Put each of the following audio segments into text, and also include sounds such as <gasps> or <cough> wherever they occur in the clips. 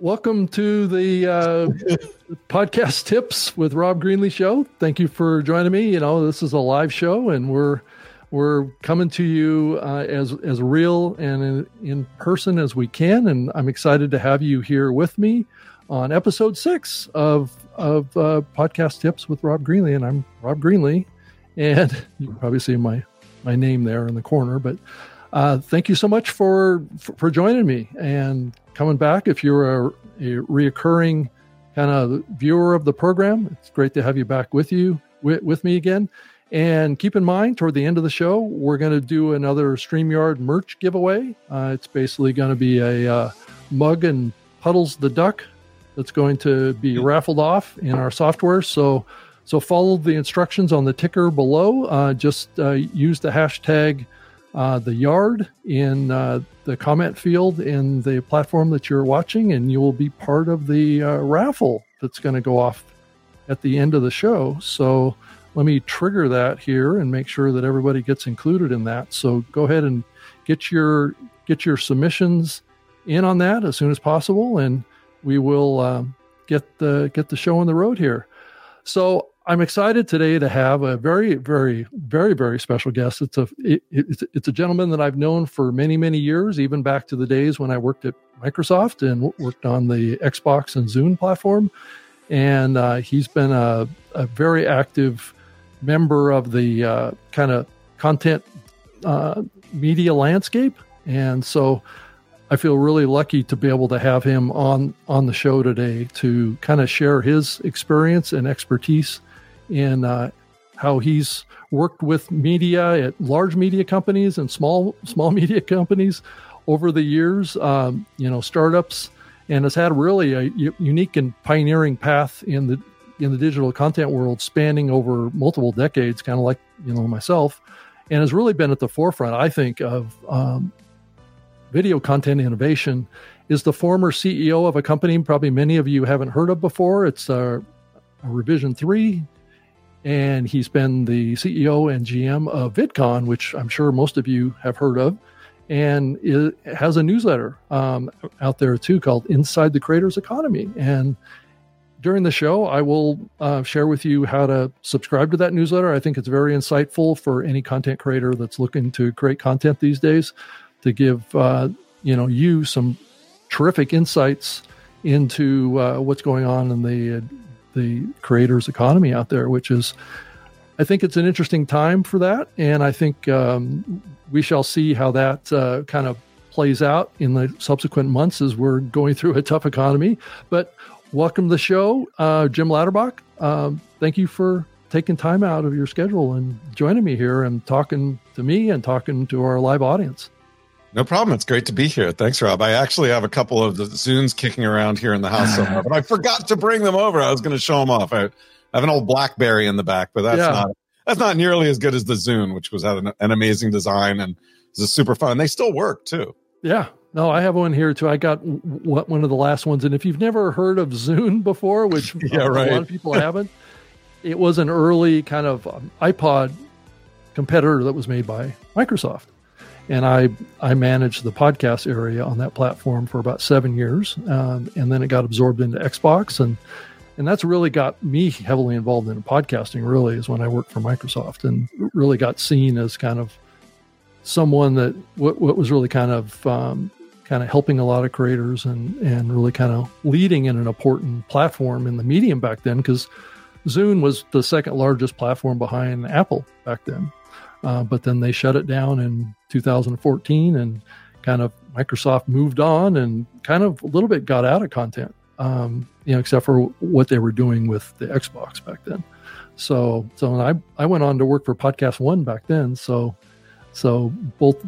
welcome to the uh, podcast tips with Rob Greenlee show. Thank you for joining me. You know, this is a live show, and we're we're coming to you uh, as as real and in, in, person as we can. And I'm excited to have you here with me on episode six of of uh, podcast tips with Rob Greenlee. And I'm Rob Greenlee, and you can probably see my my name there in the corner, but. Uh, thank you so much for, for joining me and coming back. If you're a, a reoccurring kind of viewer of the program, it's great to have you back with you with, with me again. And keep in mind, toward the end of the show, we're going to do another StreamYard merch giveaway. Uh, it's basically going to be a uh, mug and Puddles the Duck that's going to be raffled off in our software. So, so follow the instructions on the ticker below. Uh, just uh, use the hashtag uh, the yard in uh, the comment field in the platform that you're watching, and you will be part of the uh, raffle that's going to go off at the end of the show. So let me trigger that here and make sure that everybody gets included in that. So go ahead and get your get your submissions in on that as soon as possible, and we will um, get the get the show on the road here. So I'm excited today to have a very, very, very, very special guest. It's a it, it's, it's a gentleman that I've known for many, many years, even back to the days when I worked at Microsoft and worked on the Xbox and Zune platform. And uh, he's been a, a, very active member of the uh, kind of content uh, media landscape. And so I feel really lucky to be able to have him on on the show today to kind of share his experience and expertise in uh, how he's worked with media at large media companies and small <laughs> small media companies over the years. Um, you know, startups, and has had really a unique and pioneering path in the in the digital content world, spanning over multiple decades, kind of like you know myself, and has really been at the forefront, I think, of um, video content innovation. Is the former CEO of a company probably many of you haven't heard of before? It's uh, Revision Three and he's been the CEO and GM of VidCon, which I'm sure most of you have heard of, and it has a newsletter um, out there too called Inside the Creators Economy. And during the show, I will uh, share with you how to subscribe to that newsletter. I think it's very insightful for any content creator that's looking to create content these days to give uh, you know you some terrific insights into uh, what's going on in the the creators economy out there, which is, I think it's an interesting time for that. And I think um, we shall see how that uh, kind of plays out in the subsequent months as we're going through a tough economy. But welcome to the show, uh, Jim Louderback. Um, thank you for taking time out of your schedule and joining me here and talking to me and talking to our live audience. No problem. It's great to be here. Thanks, Rob. I actually have a couple of the Zunes kicking around here in the house somewhere, but I <laughs> forgot to bring them over. I was going to show them off. I have an old BlackBerry in the back, but that's yeah. not that's not nearly as good as the Zune, which was had an, an amazing design and is super fun. They still work too. Yeah. No, I have one here too. I got one of the last ones, and if you've never heard of Zune before, which <laughs> yeah, right. a lot of people haven't, it was an early kind of um, iPod competitor that was made by Microsoft and I I managed the podcast area on that platform for about seven years, um, and then it got absorbed into Xbox, and and that's really got me heavily involved in podcasting. Really, is when I worked for Microsoft, and really got seen as kind of someone that what, what was really kind of um, kind of helping a lot of creators and and really kind of leading in an important platform in the medium back then because Zune was the second largest platform behind Apple back then. Uh, but then they shut it down in 2014 and kind of Microsoft moved on and kind of a little bit got out of content, um, you know, except for what they were doing with the Xbox back then. So, so I, I went on to work for Podcast One back then. So, so both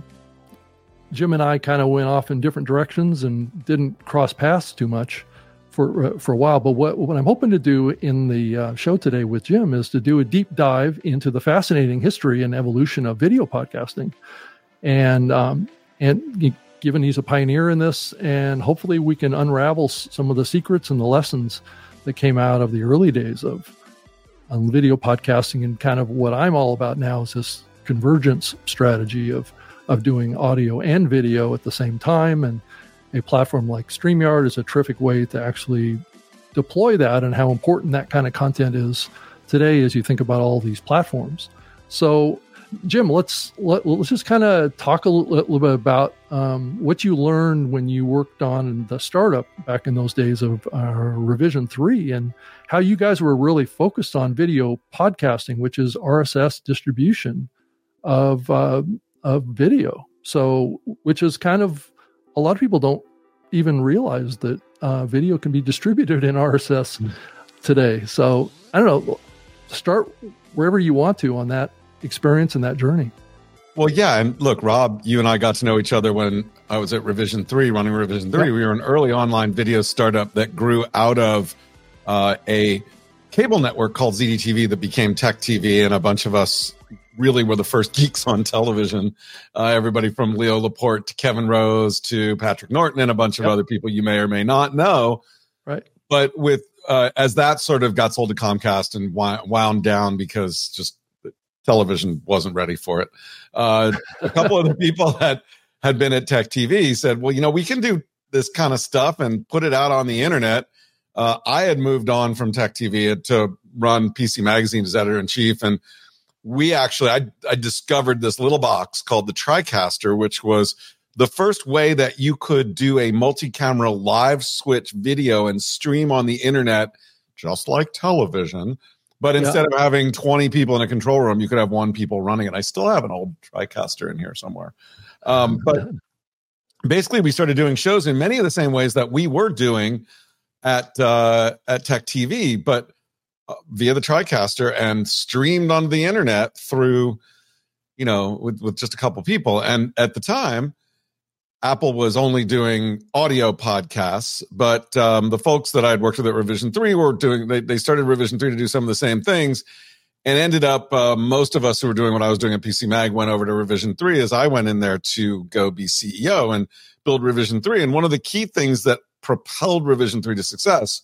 Jim and I kind of went off in different directions and didn't cross paths too much for uh, for a while. But what what I'm hoping to do in the uh, show today with Jim is to do a deep dive into the fascinating history and evolution of video podcasting, and um, and given he's a pioneer in this, and hopefully we can unravel some of the secrets and the lessons that came out of the early days of on video podcasting and kind of what I'm all about now is this convergence strategy of of doing audio and video at the same time and a platform like StreamYard is a terrific way to actually deploy that and how important that kind of content is today as you think about all these platforms. So, Jim, let's let, let's just kind of talk a little, little bit about um, what you learned when you worked on the startup back in those days of uh, Revision Three, and how you guys were really focused on video podcasting, which is RSS distribution of uh, of video. So, which is kind of a lot of people don't even realize that uh, video can be distributed in RSS mm. today. So, I don't know. Start wherever you want to on that experience and that journey. Well, yeah, and look, Rob, you and I got to know each other when I was at Revision Three, running Revision Three. Yep. We were an early online video startup that grew out of uh, a cable network called ZDTV that became Tech TV, and a bunch of us really were the first <laughs> geeks on television. Uh, everybody from Leo Laporte to Kevin Rose to Patrick Norton and a bunch of yep. other people you may or may not know. Right. But with uh, as that sort of got sold to Comcast and wound down because just television wasn't ready for it. Uh, a couple of the <laughs> people that had been at Tech TV said, "Well, you know, we can do this kind of stuff and put it out on the internet." Uh, I had moved on from Tech TV to run PC Magazine as editor in chief, and we actually I, I discovered this little box called the TriCaster, which was the first way that you could do a multi-camera live switch video and stream on the internet, just like television. But instead yeah. of having 20 people in a control room, you could have one people running it. I still have an old TriCaster in here somewhere. Um, <laughs> but basically, we started doing shows in many of the same ways that we were doing at uh, at Tech TV, but via the TriCaster and streamed onto the internet through, you know, with, with just a couple people. And at the time, Apple was only doing audio podcasts, but um, the folks that I'd worked with at Revision 3 were doing, they, they started Revision 3 to do some of the same things and ended up, uh, most of us who were doing what I was doing at PC Mag went over to Revision 3 as I went in there to go be CEO and build Revision 3. And one of the key things that propelled Revision 3 to success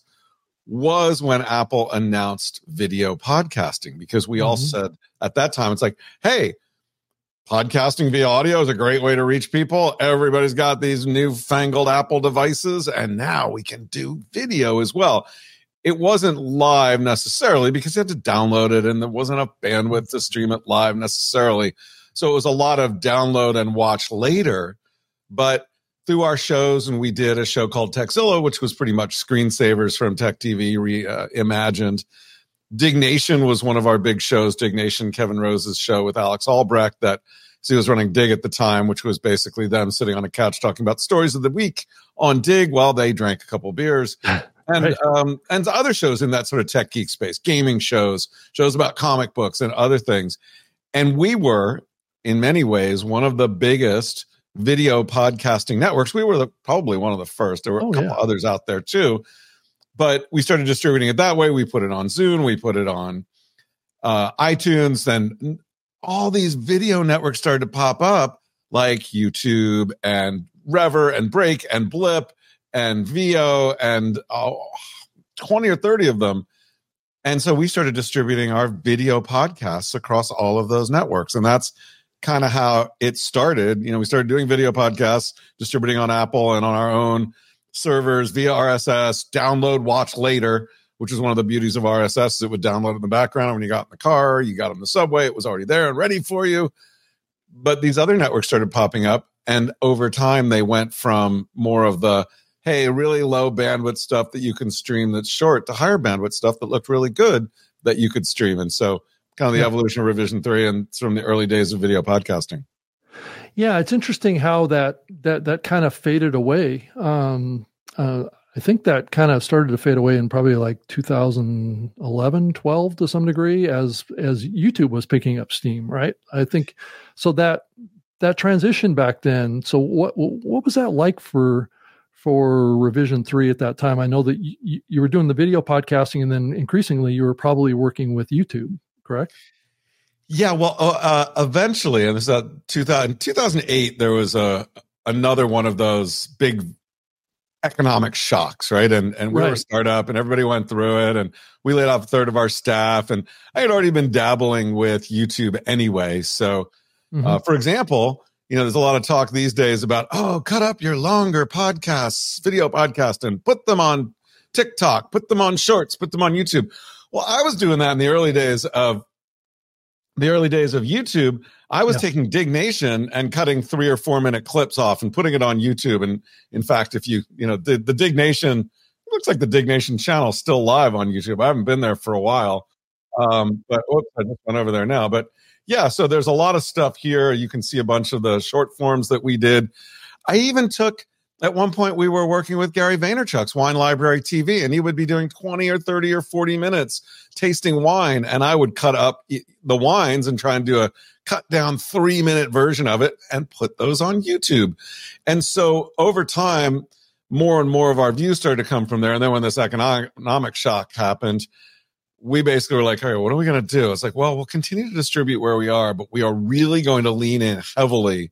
was when Apple announced video podcasting because we mm-hmm. all said at that time, it's like, hey, podcasting via audio is a great way to reach people. Everybody's got these newfangled Apple devices, and now we can do video as well. It wasn't live necessarily because you had to download it and there wasn't enough bandwidth to stream it live necessarily. So it was a lot of download and watch later. But through our shows, and we did a show called Techzilla, which was pretty much screensavers from Tech TV reimagined. Diggnation was one of our big shows. Diggnation, Kevin Rose's show with Alex Albrecht that so he was running Digg at the time, which was basically them sitting on a couch talking about stories of the week on Digg while they drank a couple beers. <laughs> And right. um, and other shows in that sort of tech geek space, gaming shows, shows about comic books and other things. And we were, in many ways, one of the biggest video podcasting networks. We were the, probably one of the first. There were oh, a couple yeah. others out there too, but we started distributing it that way. We put it on Zune, we put it on uh, iTunes. Then all these video networks started to pop up, like YouTube and Revver and Break and Blip and Veoh and oh, 20 or 30 of them. And so we started distributing our video podcasts across all of those networks. And that's kind of how it started. You know, we started doing video podcasts, distributing on Apple and on our own servers via RSS, download, watch later, which is one of the beauties of RSS. It would download in the background when you got in the car, you got on the subway, it was already there and ready for you. But these other networks started popping up. And over time, they went from more of the, hey, really low bandwidth stuff that you can stream that's short to higher bandwidth stuff that looked really good that you could stream. And so kind of the yeah. evolution of revision three and from the early days of video podcasting yeah it's interesting how that that that kind of faded away um uh I think that kind of started to fade away in probably like 2011, 12 to some degree as as YouTube was picking up steam, right? I think so that that transition back then. So what what was that like for for Revision 3 at that time? I know that you, you were doing the video podcasting and then increasingly you were probably working with YouTube correct? Yeah, well, uh, uh eventually, and this is uh, 2000, 2008, there was a another one of those big economic shocks, right? And and we right. were a startup, and everybody went through it, and we laid off a third of our staff, and I had already been dabbling with YouTube anyway. So, uh, mm-hmm. uh, for example, you know, there's a lot of talk these days about, oh, cut up your longer podcasts, video podcast, and put them on TikTok, put them on shorts, put them on YouTube. Well, I was doing that in the early days of the early days of YouTube. I was yeah. taking Diggnation and cutting three or four minute clips off and putting it on YouTube. And in fact, if you, you know, the, the Diggnation, looks like the Diggnation channel is still live on YouTube. I haven't been there for a while. Um, but oops, I just went over there now. But yeah, so there's a lot of stuff here. You can see a bunch of the short forms that we did. I even took at one point we were working with Gary Vaynerchuk's Wine Library TV, and he would be doing 20 or 30 or 40 minutes tasting wine, and I would cut up the wines and try and do a cut down three minute version of it and put those on YouTube. And so over time, more and more of our views started to come from there. And then when this economic shock happened, we basically were like, "Hey, what are we going to do?" It's like, well, we'll continue to distribute where we are, but we are really going to lean in heavily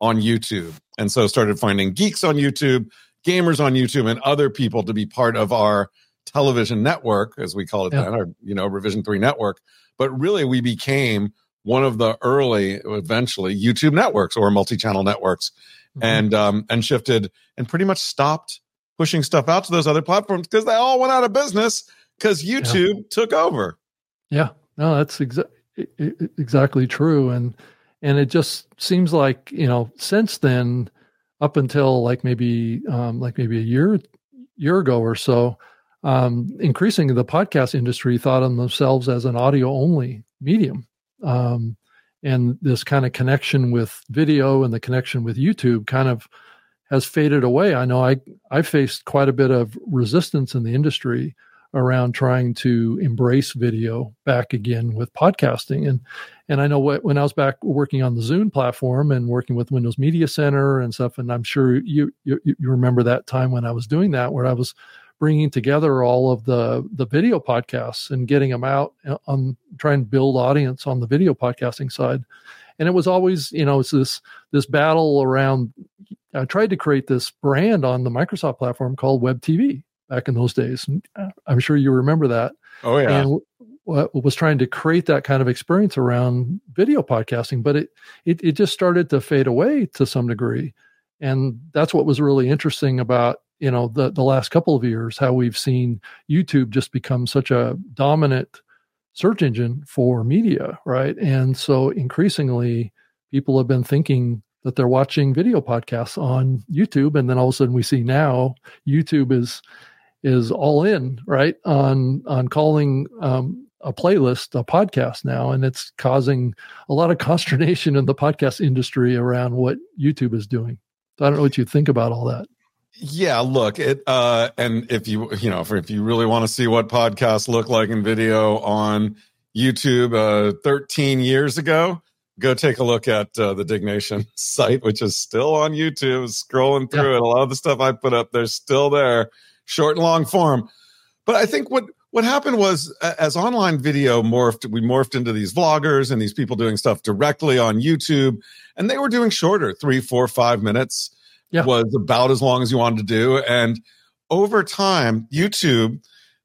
on YouTube. And so started finding geeks on YouTube, gamers on YouTube, and other people to be part of our television network, as we call it yeah. then, our, you know, Revision 3 network. But really, we became one of the early, eventually, YouTube networks or multi-channel networks, mm-hmm. and um, and shifted and pretty much stopped pushing stuff out to those other platforms because they all went out of business because YouTube yeah. took over. Yeah, no, that's exa- exactly true, and and it just seems like you know since then up until like maybe um, like maybe a year year ago or so um, increasingly the podcast industry thought of themselves as an audio only medium. Um, and this kind of connection with video and the connection with youtube kind of has faded away. I know i i faced quite a bit of resistance in the industry around trying to embrace video back again with podcasting. And and I know what, when I was back working on the Zune platform and working with Windows Media Center and stuff and I'm sure you you, you remember that time when I was doing that where I was bringing together all of the the video podcasts and getting them out uh, on trying to build audience on the video podcasting side. And it was always you know it's this this battle around i tried to create this brand on the microsoft platform called web tv back in those days. Uh, I'm sure you remember that. Oh yeah. And was trying to create that kind of experience around video podcasting, but it, it it just started to fade away to some degree, and that's what was really interesting about you know the the last couple of years how we've seen YouTube just become such a dominant search engine for media, right? And so increasingly, people have been thinking that they're watching video podcasts on YouTube, and then all of a sudden we see now YouTube is is all in right on on calling um, a playlist a podcast now and it's causing a lot of <laughs> consternation in the podcast industry around what youtube is doing. So i don't know what you think about all that. Yeah look it uh and if you you know if you really want to see what podcasts look like in video on youtube uh 13 years ago go take a look at uh, the diggnation <laughs> site which is still on youtube scrolling through yeah. it. A lot of the stuff i put up there's still there short and long form. But I think what what happened was as online video morphed, we morphed into these vloggers and these people doing stuff directly on YouTube, and they were doing shorter, three, four, five minutes yeah. was about as long as you wanted to do. And over time, YouTube,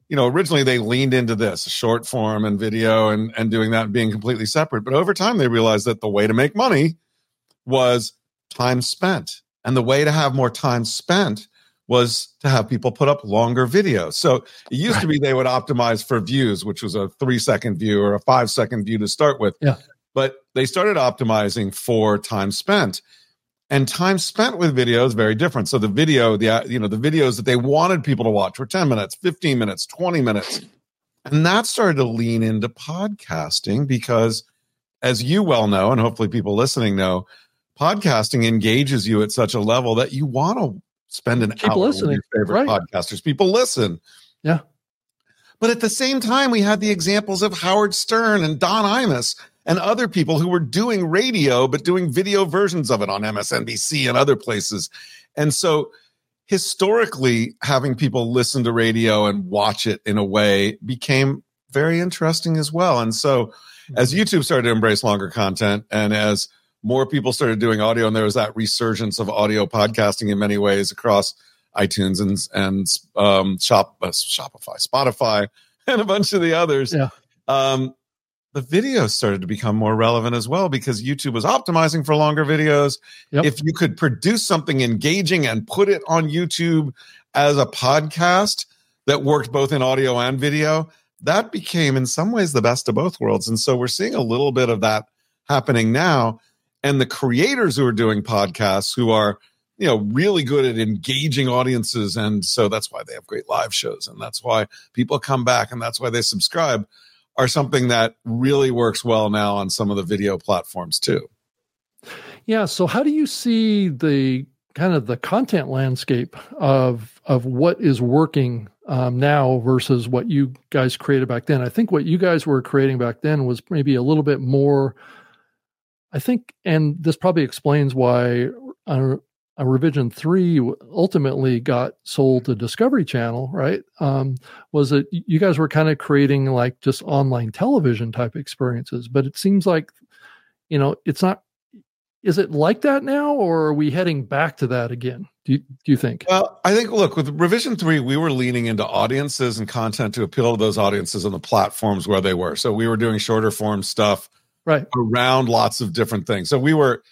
you know, originally they leaned into this short form and video and, and doing that and being completely separate. But over time, they realized that the way to make money was time spent. And the way to have more time spent was to have people put up longer videos. So it used right. to be they would optimize for views, which was a three second view or a five second view to start with. Yeah. But they started optimizing for time spent. And time spent with video is very different. So the video, the you know, the videos that they wanted people to watch were 10 minutes, 15 minutes, 20 minutes. And that started to lean into podcasting because as you well know, and hopefully people listening know, podcasting engages you at such a level that you want to spend an Keep hour listening. with your favorite right. podcasters. People listen. Yeah. But at the same time, we had the examples of Howard Stern and Don Imus and other people who were doing radio, but doing video versions of it on MSNBC and other places. And so historically, having people listen to radio and watch it in a way became very interesting as well. And so as mm-hmm. YouTube started to embrace longer content and as more people started doing audio, and there was that resurgence of audio podcasting in many ways across iTunes and and um, Shop uh, Shopify, Spotify, <laughs> and a bunch of the others. Yeah. Um, the videos started to become more relevant as well because YouTube was optimizing for longer videos. Yep. If you could produce something engaging and put it on YouTube as a podcast that worked both in audio and video, that became in some ways the best of both worlds. And so we're seeing a little bit of that happening now. And the creators who are doing podcasts who are, you know, really good at engaging audiences. And so that's why they have great live shows. And that's why people come back and that's why they subscribe are something that really works well now on some of the video platforms too. Yeah. So how do you see the kind of the content landscape of of what is working um, now versus what you guys created back then? I think what you guys were creating back then was maybe a little bit more. I think, and this probably explains why uh, a revision three ultimately got sold to Discovery Channel, right? Um, was that you guys were kind of creating like just online television type experiences, but it seems like, you know, it's not. Is it like that now, or are we heading back to that again? Do you, do you think? Well, I think look with revision three, we were leaning into audiences and content to appeal to those audiences on the platforms where they were. So we were doing shorter form stuff, right, around lots of different things. So we were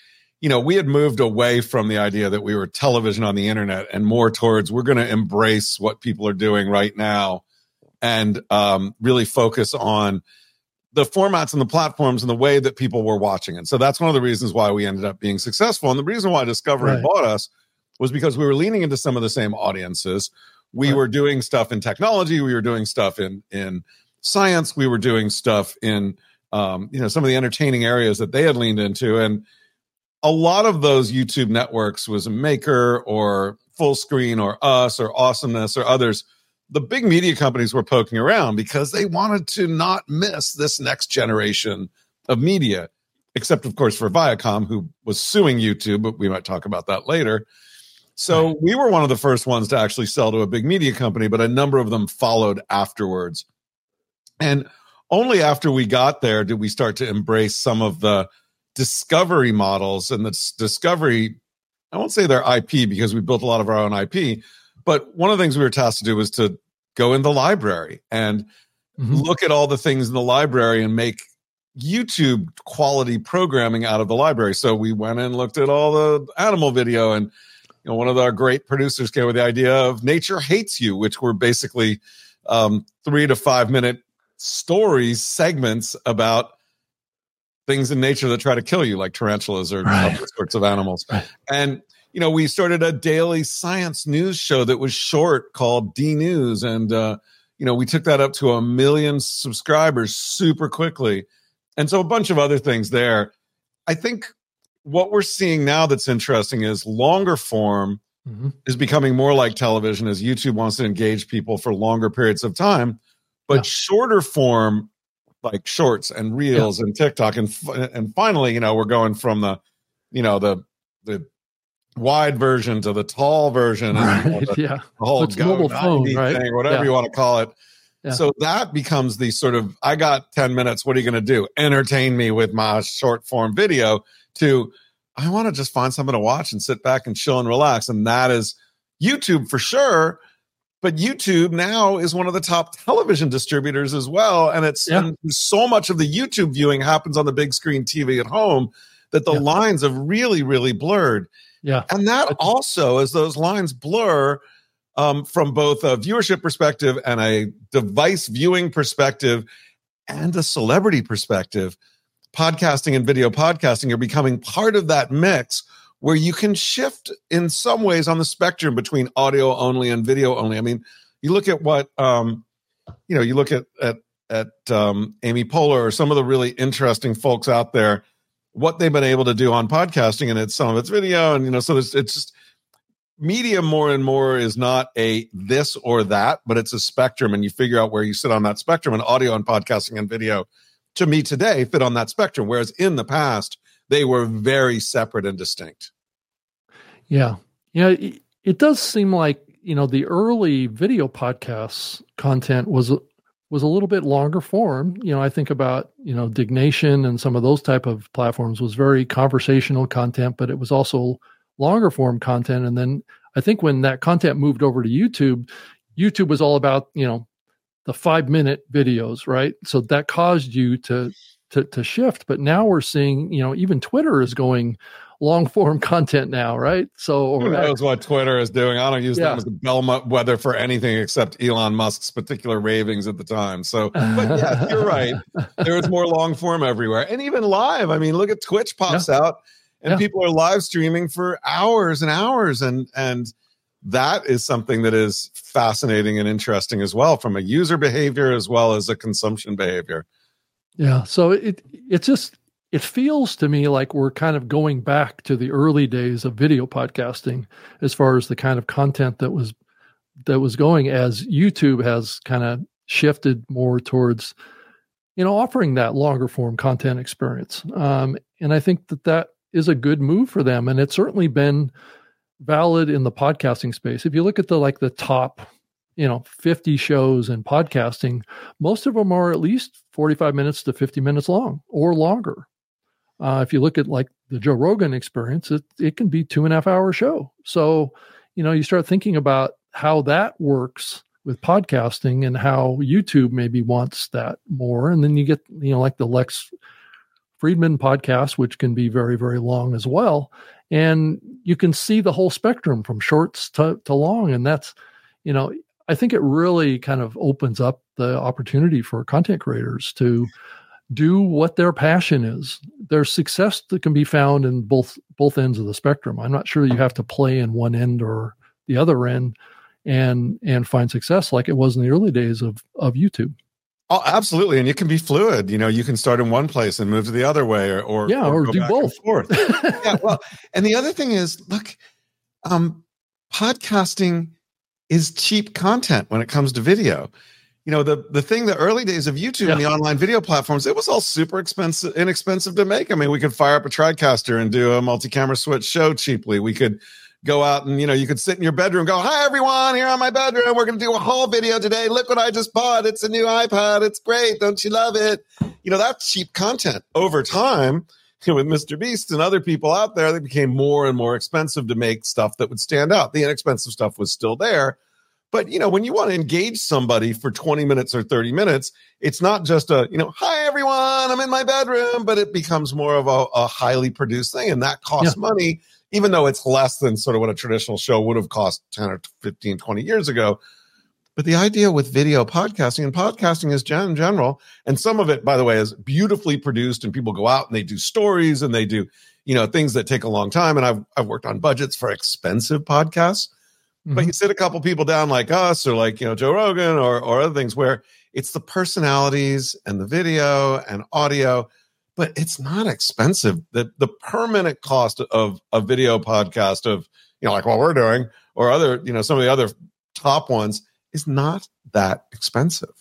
you know, we had moved away from the idea that we were television on the internet and more towards we're going to embrace what people are doing right now and um, really focus on the formats and the platforms and the way that people were watching it. So that's one of the reasons why we ended up being successful. And the reason why Discovery right. bought us was because we were leaning into some of the same audiences. We right. were doing stuff in technology, we were doing stuff in in science, we were doing stuff in um, you know some of the entertaining areas that they had leaned into and a lot of those YouTube networks was Maker or Fullscreen or Us or Awesomeness or others. The big media companies were poking around because they wanted to not miss this next generation of media, except, of course, for Viacom, who was suing YouTube, but we might talk about that later. So we were one of the first ones to actually sell to a big media company, but a number of them followed afterwards. And only after we got there did we start to embrace some of the discovery models and the discovery i won't say they're ip because we built a lot of our own ip but one of the things we were tasked to do was to go in the library and mm-hmm. look at all the things in the library and make youtube quality programming out of the library so we went and looked at all the animal video and you know one of our great producers came with the idea of nature hates you which were basically um, three to five minute stories segments about things in nature that try to kill you, like tarantulas or right. other sorts of animals. Right. And you know, we started a daily science news show that was short called D News, and uh, you know, we took that up to a million subscribers super quickly, and so a bunch of other things there. I think what we're seeing now that's interesting is longer form mm-hmm. is becoming more like television as YouTube wants to engage people for longer periods of time, but yeah. shorter form like shorts and reels yeah. and TikTok and and finally, you know, we're going from the, you know, the the wide version to the tall version, right. and, you know, the, yeah, the whole mobile phone, right? thing, whatever yeah. you want to call it. Yeah. So that becomes the sort of I got 10 minutes. What are you going to do? Entertain me with my short form video to I want to just find something to watch and sit back and chill and relax. And that is YouTube for sure. But YouTube now is one of the top television distributors as well. And it's yeah. and so much of the YouTube viewing happens on the big screen TV at home that the yeah. lines have really, really blurred. Yeah. And that also, as those lines blur um, from both a viewership perspective and a device viewing perspective and a celebrity perspective, podcasting and video podcasting are becoming part of that mix where you can shift in some ways on the spectrum between audio only and video only. I mean, you look at what um, you know, you look at at at um, Amy Poehler or some of the really interesting folks out there, what they've been able to do on podcasting, and it's some of it's video, and you know, so it's just media more and more is not a this or that, but it's a spectrum, and you figure out where you sit on that spectrum. And audio and podcasting and video, to me today, fit on that spectrum, whereas in the past they were very separate and distinct. Yeah. Yeah. It, it does seem like, you know, the early video podcasts content was was a little bit longer form. You know, I think about, you know, Diggnation and some of those type of platforms was very conversational content, but it was also longer form content. And then I think when that content moved over to YouTube, YouTube was all about, you know, the five minute videos, right? So that caused you to to, to shift. But now we're seeing, you know, even Twitter is going long form <laughs> content now, right? So who knows what Twitter is doing? I don't use yeah. them as a bellwether for anything except Elon Musk's particular ravings at the time. So, but yeah, you're right. <laughs> There is more long form everywhere, and even live. I mean, look at Twitch pops yeah. out, and yeah. people are live streaming for hours and hours, and and that is something that is fascinating and interesting as well from a user behavior as well as a consumption behavior. Yeah, so it it just it feels to me like we're kind of going back to the early days of video podcasting as far as the kind of content that was that was going as YouTube has kind of shifted more towards you know offering that longer form content experience. Um, and i think that that is a good move for them and it's certainly been valid in the podcasting space. If you look at the like the top you know 50 shows in podcasting most of them are at least 45 minutes to 50 minutes long or longer uh, if you look at like the Joe Rogan experience, it, it can be two and a half hour show. So, you know, you start thinking about how that works with podcasting and how YouTube maybe wants that more. And then you get, you know, like the Lex Fridman podcast, which can be very, very long as well. And you can see the whole spectrum from shorts to, to long. And that's, you know, I think it really kind of opens up the opportunity for content creators to do what their passion is. There's success that can be found in both both ends of the spectrum. I'm not sure you have to play in one end or the other end and and find success like it was in the early days of of YouTube. Oh, absolutely, and you can be fluid. You know, you can start in one place and move to the other way, or, or yeah, or, or do both. yeah, well, and the other thing is, look, um, podcasting is cheap content when it comes to video. You know the the thing the early days of youtube yeah. and the online video platforms it was all super expensive inexpensive to make. I mean we could fire up a tricaster and do a multi-camera switch show cheaply. We could go out and you know you could sit in your bedroom go hi everyone here on my bedroom. We're going to do a whole video today. Look what i just bought. It's a new ipad. It's great. Don't you love it? You know that's cheap content. Over time <laughs> with mr beast and other people out there they became more and more expensive to make stuff that would stand out the inexpensive stuff was still there but you know, when you want to engage somebody for 20 minutes or 30 minutes, it's not just a, you know, hi everyone, I'm in my bedroom, but it becomes more of a, a highly produced thing. And that costs yeah. money, even though it's less than sort of what a traditional show would have cost 10 or 15, 20 years ago. But the idea with video podcasting and podcasting is in general, and some of it, by the way, is beautifully produced, and people go out and they do stories and they do, you know, things that take a long time. And I've I've worked on budgets for expensive podcasts Mm-hmm. But you sit a couple people down like us or like, you know, Joe Rogan or, or other things where it's the personalities and the video and audio, but it's not expensive. The, the per minute cost of a video podcast of, you know, like what we're doing or other, you know, some of the other top ones is not that expensive.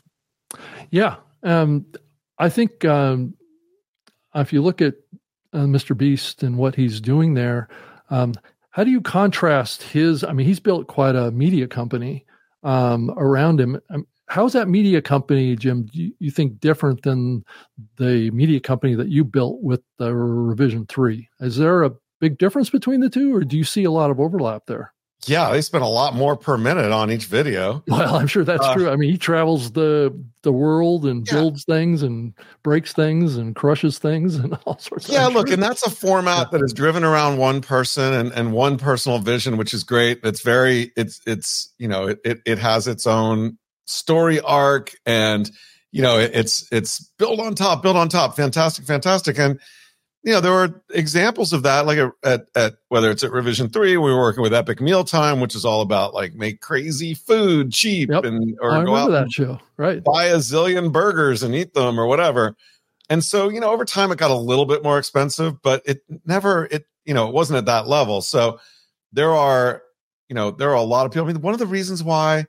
Yeah. Um, I think um, if you look at uh, Mr. Beast and what he's doing there, um, how do you contrast his? I mean, he's built quite a media company um, around him. Um, how's that media company, Jim? Do you, you, think different than the media company that you built with the Revision Three? Is there a big difference between the two, or do you see a lot of overlap there? Yeah, they spend a lot more per minute on each video. Well, I'm sure that's uh, true. I mean, he travels the the world and yeah. builds things and breaks things and crushes things and <laughs> all sorts. Yeah, look, and that's a format that is driven around one person and and one personal vision, which is great. It's very it's it's you know it it, it has its own story arc and you know it, it's it's built on top, built on top, fantastic, fantastic, and you know, there are examples of that, like at, at whether it's at Revision Three, we were working with Epic Mealtime, which is all about like make crazy food cheap yep. and or oh, I go out that show, right? Buy a zillion burgers and eat them or whatever. And so, you know, over time it got a little bit more expensive, but it never it you know it wasn't at that level. So there are you know there are a lot of people. I mean, one of the reasons why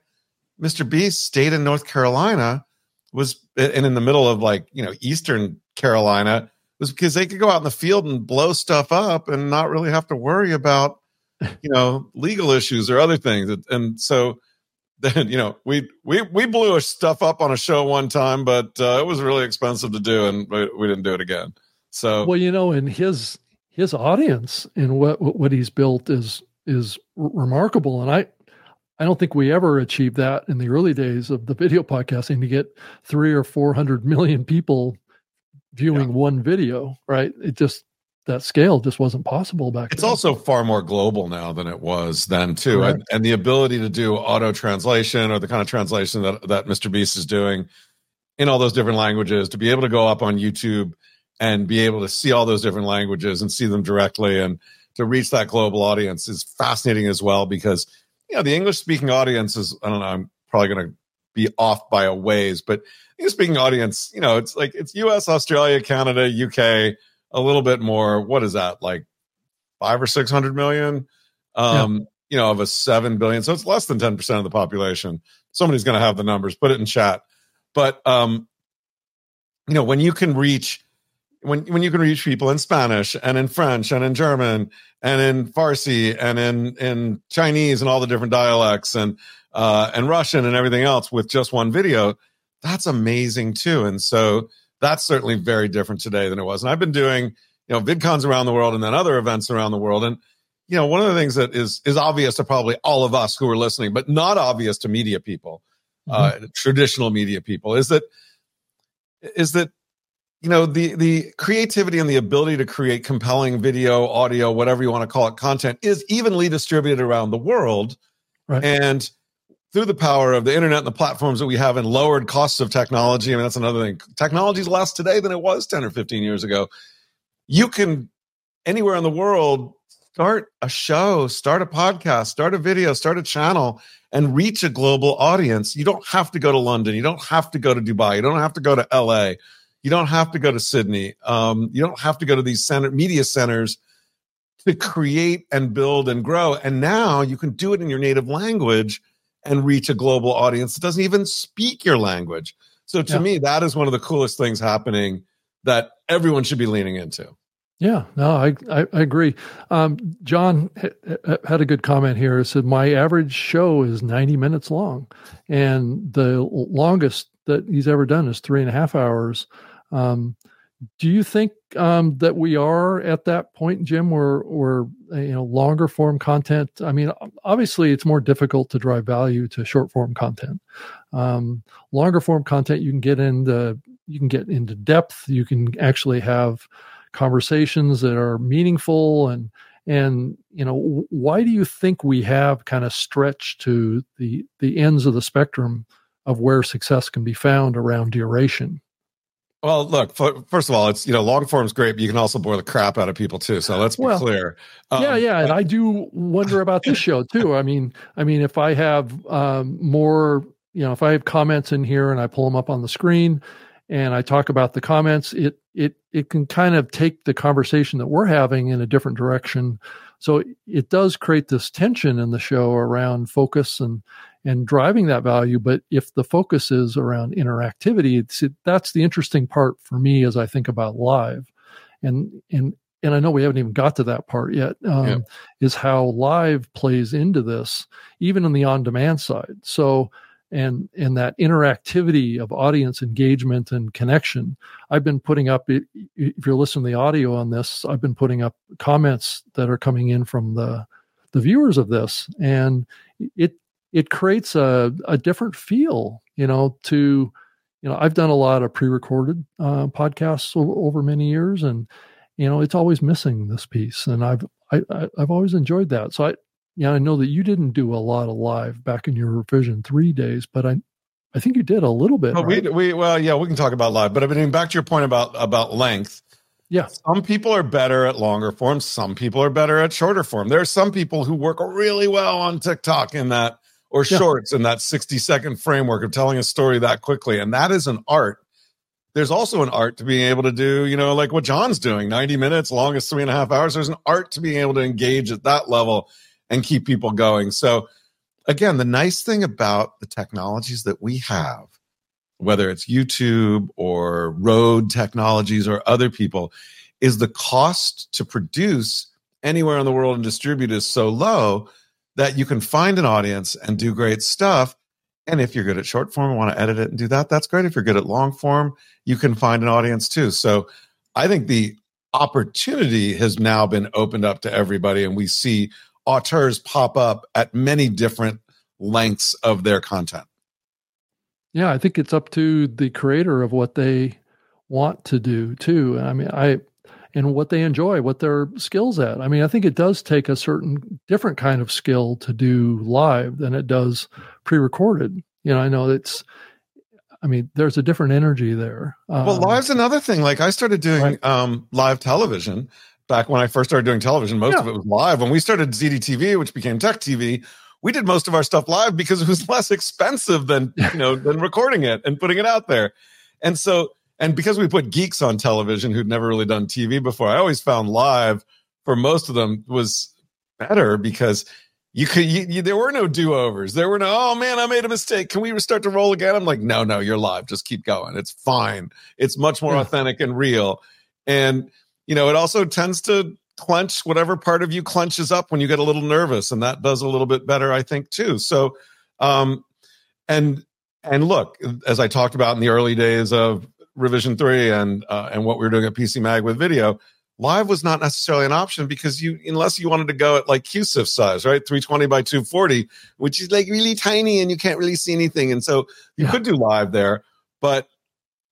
Mr. Beast stayed in North Carolina was and in the middle of like you know Eastern Carolina was because they could go out in the field and blow stuff up and not really have to worry about you know legal issues or other things. And so then you know we we we blew stuff up on a show one time but uh, it was really expensive to do and we, we didn't do it again. So well you know and his his audience and what what he's built is is remarkable. And i I don't think we ever achieved that in the early days of the video podcasting to get three or four hundred million people viewing yeah. one video, right? It just that scale just wasn't possible back then. it's then. also far more global now than it was then too and, and, the ability to do auto translation or the kind of translation that, that mr beast is doing in all those different languages to be able to go up on youtube and be able to see all those different languages and see them directly and to reach that global audience is fascinating as well because you know the english speaking audience is i don't know i'm probably going to be off by a ways but speaking audience you know it's like it's us australia canada uk a little bit more. What is that like? Five or six hundred million. Um, yeah. You know, of a seven billion, so it's less than ten percent of the population. Somebody's going to have the numbers. Put it in chat. But um, you know, when you can reach when when you can reach people in Spanish and in French and in German and in Farsi and in in Chinese and all the different dialects and uh, and Russian and everything else with just one video, that's amazing too. And so that's certainly very different today than it was. And I've been doing, you know, VidCons around the world and then other events around the world. And, you know, one of the things that is is obvious to probably all of us who are listening, but not obvious to media people, mm-hmm. uh, traditional media people, is that is that you know the the creativity and the ability to create compelling video audio whatever you want to call it content is evenly distributed around the world right. and through the power of the internet and the platforms that we have and lowered costs of technology. I mean, that's another thing. Technology is less today than it was 10 or 15 years ago. You can anywhere in the world start a show, start a podcast, start a video, start a channel, and reach a global audience. You don't have to go to London. You don't have to go to Dubai. You don't have to go to LA. You don't have to go to Sydney. Um, you don't have to go to these center, media centers to create and build and grow. And now you can do it in your native language and reach a global audience that doesn't even speak your language. So to yeah. me, that is one of the coolest things happening that everyone should be leaning into. Yeah, no, I I, I agree. Um, John ha- had a good comment here. He said my average show is ninety minutes long, and the longest that he's ever done is three and a half hours. Um, do you think um, that we are at that point, Jim, where, where uh, you know longer form content? I mean, obviously, it's more difficult to drive value to short form content. Um, longer form content, you can get into you can get into depth. You can actually have conversations that are meaningful and and you know why do you think we have kind of stretched to the the ends of the spectrum of where success can be found around duration well, look. first of all, it's you know long form is great, but you can also bore the crap out of people too. So let's be well, clear. Um, yeah, yeah, and I do wonder about this show too. I mean, I mean, if I have um, more, you know, if I have comments in here and I pull them up on the screen, and I talk about the comments, it it it can kind of take the conversation that we're having in a different direction. So it does create this tension in the show around focus and and driving that value. But if the focus is around interactivity, it's, it, that's the interesting part for me as I think about live. And, and, and I know we haven't even got to that part yet, um, yeah. is how live plays into this, even on the on demand side. So, and and that interactivity of audience engagement and connection i've been putting up if you're listening to the audio on this i've been putting up comments that are coming in from the the viewers of this and it it creates a, a different feel, you know, to, you know, I've done a lot of pre-recorded uh, podcasts over, over many years and, you know, it's always missing this piece. And I've, I, I, I've always enjoyed that. So I, yeah, I know that you didn't do a lot of live back in your revision three days, but I, I think you did a little bit. Well, right? we, we, well, yeah, we can talk about live, but I mean, back to your point about, about length. Yeah. Some people are better at longer form. Some people are better at shorter form. There are some people who work really well on TikTok in that or yeah. shorts in that 60 second framework of telling a story that quickly. And that is an art. There's also an art to being able to do, you know, like what John's doing 90 minutes, longest three and a half hours. There's an art to being able to engage at that level and keep people going. So, again, the nice thing about the technologies that we have, whether it's YouTube or Rode technologies or other people, is the cost to produce anywhere in the world and distribute is so low that you can find an audience and do great stuff. And if you're good at short form and want to edit it and do that, that's great. If you're good at long form, you can find an audience too. So I think the opportunity has now been opened up to everybody, and we see auteurs pop up at many different lengths of their content. Yeah, I think it's up to the creator of what they want to do too. I mean, I and what they enjoy, what their skills at. I mean, I think it does take a certain different kind of skill to do live than it does pre-recorded. You know, I know it's. I mean, there's a different energy there. Um, well, live's another thing. Like I started doing right. um, live television back when I first started doing television. Most yeah. of it was live. When we started ZDTV, which became Tech TV, we did most of our stuff live because it was <laughs> less expensive than you know than recording it and putting it out there. And so and because we put geeks on television who'd never really done TV before, I always found live for most of them was better because you could you, you, there were no do-overs. There were no oh man i made a mistake. Can we start to roll again? I'm like no no you're live. Just keep going. It's fine. It's much more authentic and real. And you know it also tends to clench whatever part of you clenches up when you get a little nervous and that does a little bit better i think too. So um and and look as i talked about in the early days of revision three and uh, and what we were doing at PC Mag with video, live was not necessarily an option because you unless you wanted to go at like QSIF size, right, three twenty by two forty, which is like really tiny and you can't really see anything, and so you yeah. could do live there, but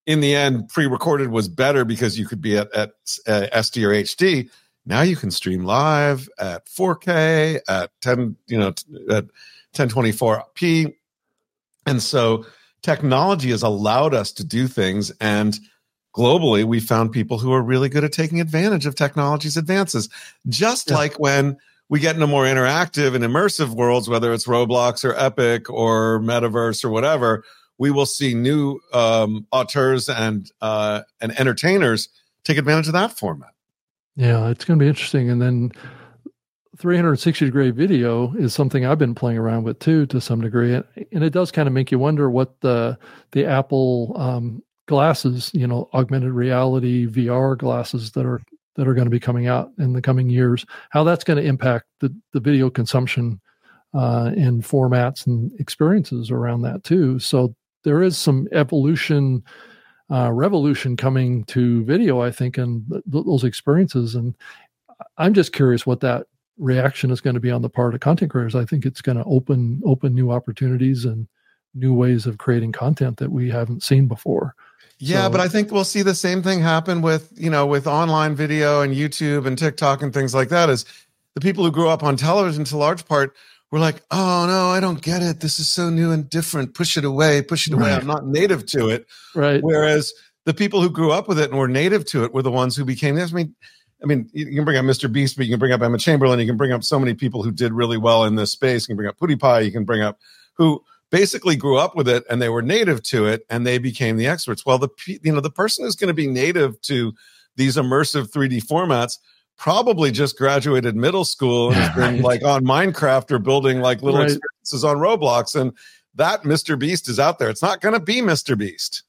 in the end, pre-recorded was better because you could be at at uh, SD or HD. Now you can stream live at 4K at 10, you know, at 1024p, and so technology has allowed us to do things and globally we found people who are really good at taking advantage of technology's advances just yeah. like when we get into more interactive and immersive worlds whether it's roblox or epic or metaverse or whatever we will see new um, auteurs and uh, and entertainers take advantage of that format yeah it's going to be interesting and then 360 degree video is something I've been playing around with too, to some degree, and, it does kind of make you wonder what the the Apple um, glasses, you know, augmented reality VR glasses that are that are going to be coming out in the coming years, how that's going to impact the the video consumption uh, in formats and experiences around that too. So there is some evolution. Uh, revolution coming to video, I think, and th- those experiences. And I'm just curious what that reaction is going to be on the part of content creators. I think it's going to open open new opportunities and new ways of creating content that we haven't seen before. Yeah, so, but I think we'll see the same thing happen with, you know, with online video and YouTube and TikTok and things like that is the people who grew up on television to large part were like, "Oh no, I don't get it. This is so new and different. Push it away, push it away. Right. I'm not native to it." Right. Whereas the people who grew up with it and were native to it were the ones who became this. I mean, I mean, you can bring up Mr. Beast, but you can bring up Emma Chamberlain. You can bring up so many people who did really well in this space. You can bring up PewDiePie. You can bring up who basically grew up with it and they were native to it and they became the experts. Well, the you know the person who's going to be native to these immersive 3D formats probably just graduated middle school and has <laughs> been like on Minecraft or building like little right. experiences on Roblox. And that Mr. Beast is out there. It's not going to be Mr. Beast.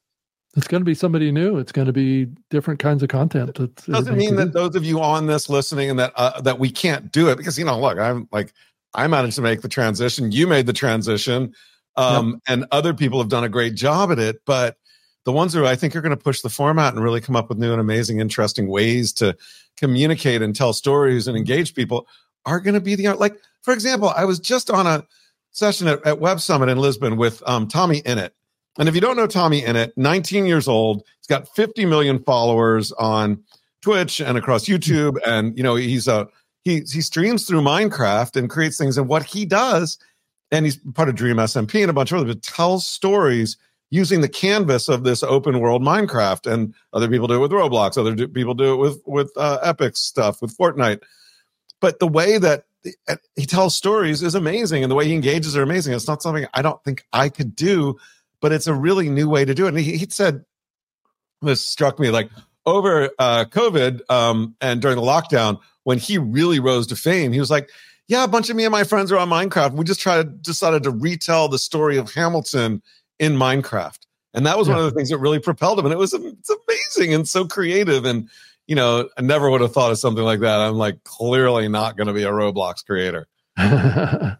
It's going to be somebody new. It's going to be different kinds of content. It doesn't mean that those of you on this listening and that uh, that we can't do it because you know, look, I'm like I managed to make the transition. You made the transition, um, yep. and other people have done a great job at it. But the ones who I think are going to push the format and really come up with new and amazing, interesting ways to communicate and tell stories and engage people are going to be the like. For example, I was just on a session at, at Web Summit in Lisbon with um, TommyInnit and if you don't know TommyInnit, 19 years old, he's got 50 million followers on Twitch and across YouTube. And, you know, he's a, he, he streams through Minecraft and creates things. And what he does, and he's part of Dream SMP and a bunch of other, but tells stories using the canvas of this open world Minecraft. And other people do it with Roblox. Other do, people do it with, with uh, Epic stuff, with Fortnite. But the way that he tells stories is amazing. And the way he engages are amazing. It's not something I don't think I could do but it's a really new way to do it. And he, he said, this struck me like over uh, COVID um, and during the lockdown, when he really rose to fame, he was like, yeah, a bunch of me and my friends are on Minecraft. We just tried decided to retell the story of Hamilton in Minecraft. And that was yeah. one of the things that really propelled him. And it was it's amazing and so creative. And, you know, I never would have thought of something like that. I'm like clearly not going to be a Roblox creator. <laughs>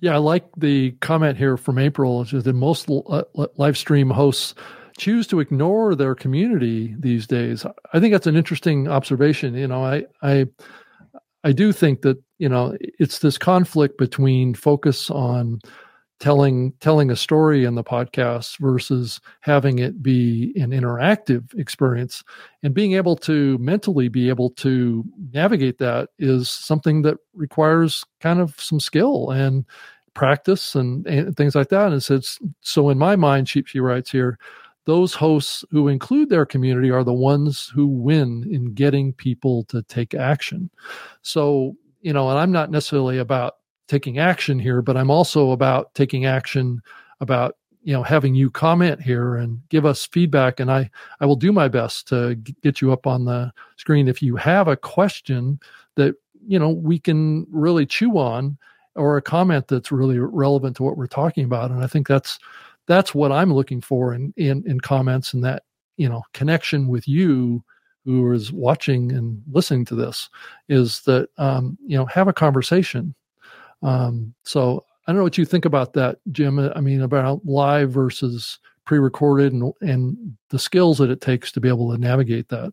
Yeah, I like the comment here from April. Is that most uh, live stream hosts choose to ignore their community these days. I think that's an interesting observation. You know, I I I do think that you know it's this conflict between focus on telling telling a story in the podcast versus having it be an interactive experience. And being able to mentally be able to navigate that is something that requires kind of some skill and practice and, and things like that. And it's so in my mind she, she writes here those hosts who include their community are the ones who win in getting people to take action. So you know and i'm not necessarily about taking action here, but I'm also about taking action about you know having you comment here and give us feedback. And i i will do my best to get you up on the screen if you have a question that you know we can really chew on or a comment that's really relevant to what we're talking about. And i think that's that's what i'm looking for in in, in comments and that you know connection with you who is watching and listening to this is that um, you know have a conversation um, so I don't know what you think about that, Jim. I mean, about live versus pre-recorded and and the skills that it takes to be able to navigate that.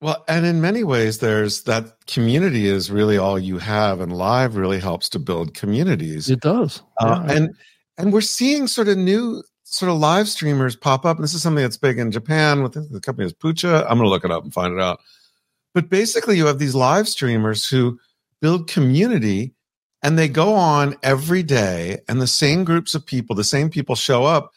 Well, and in many ways, there's that community is really all you have, and live really helps to build communities. It does, uh, yeah. and and we're seeing sort of new sort of live streamers pop up. And this is something that's big in Japan with the company is Pucha. I'm going to look it up and find it out. But basically, you have these live streamers who build community and they go on every day, and the same groups of people, the same people show up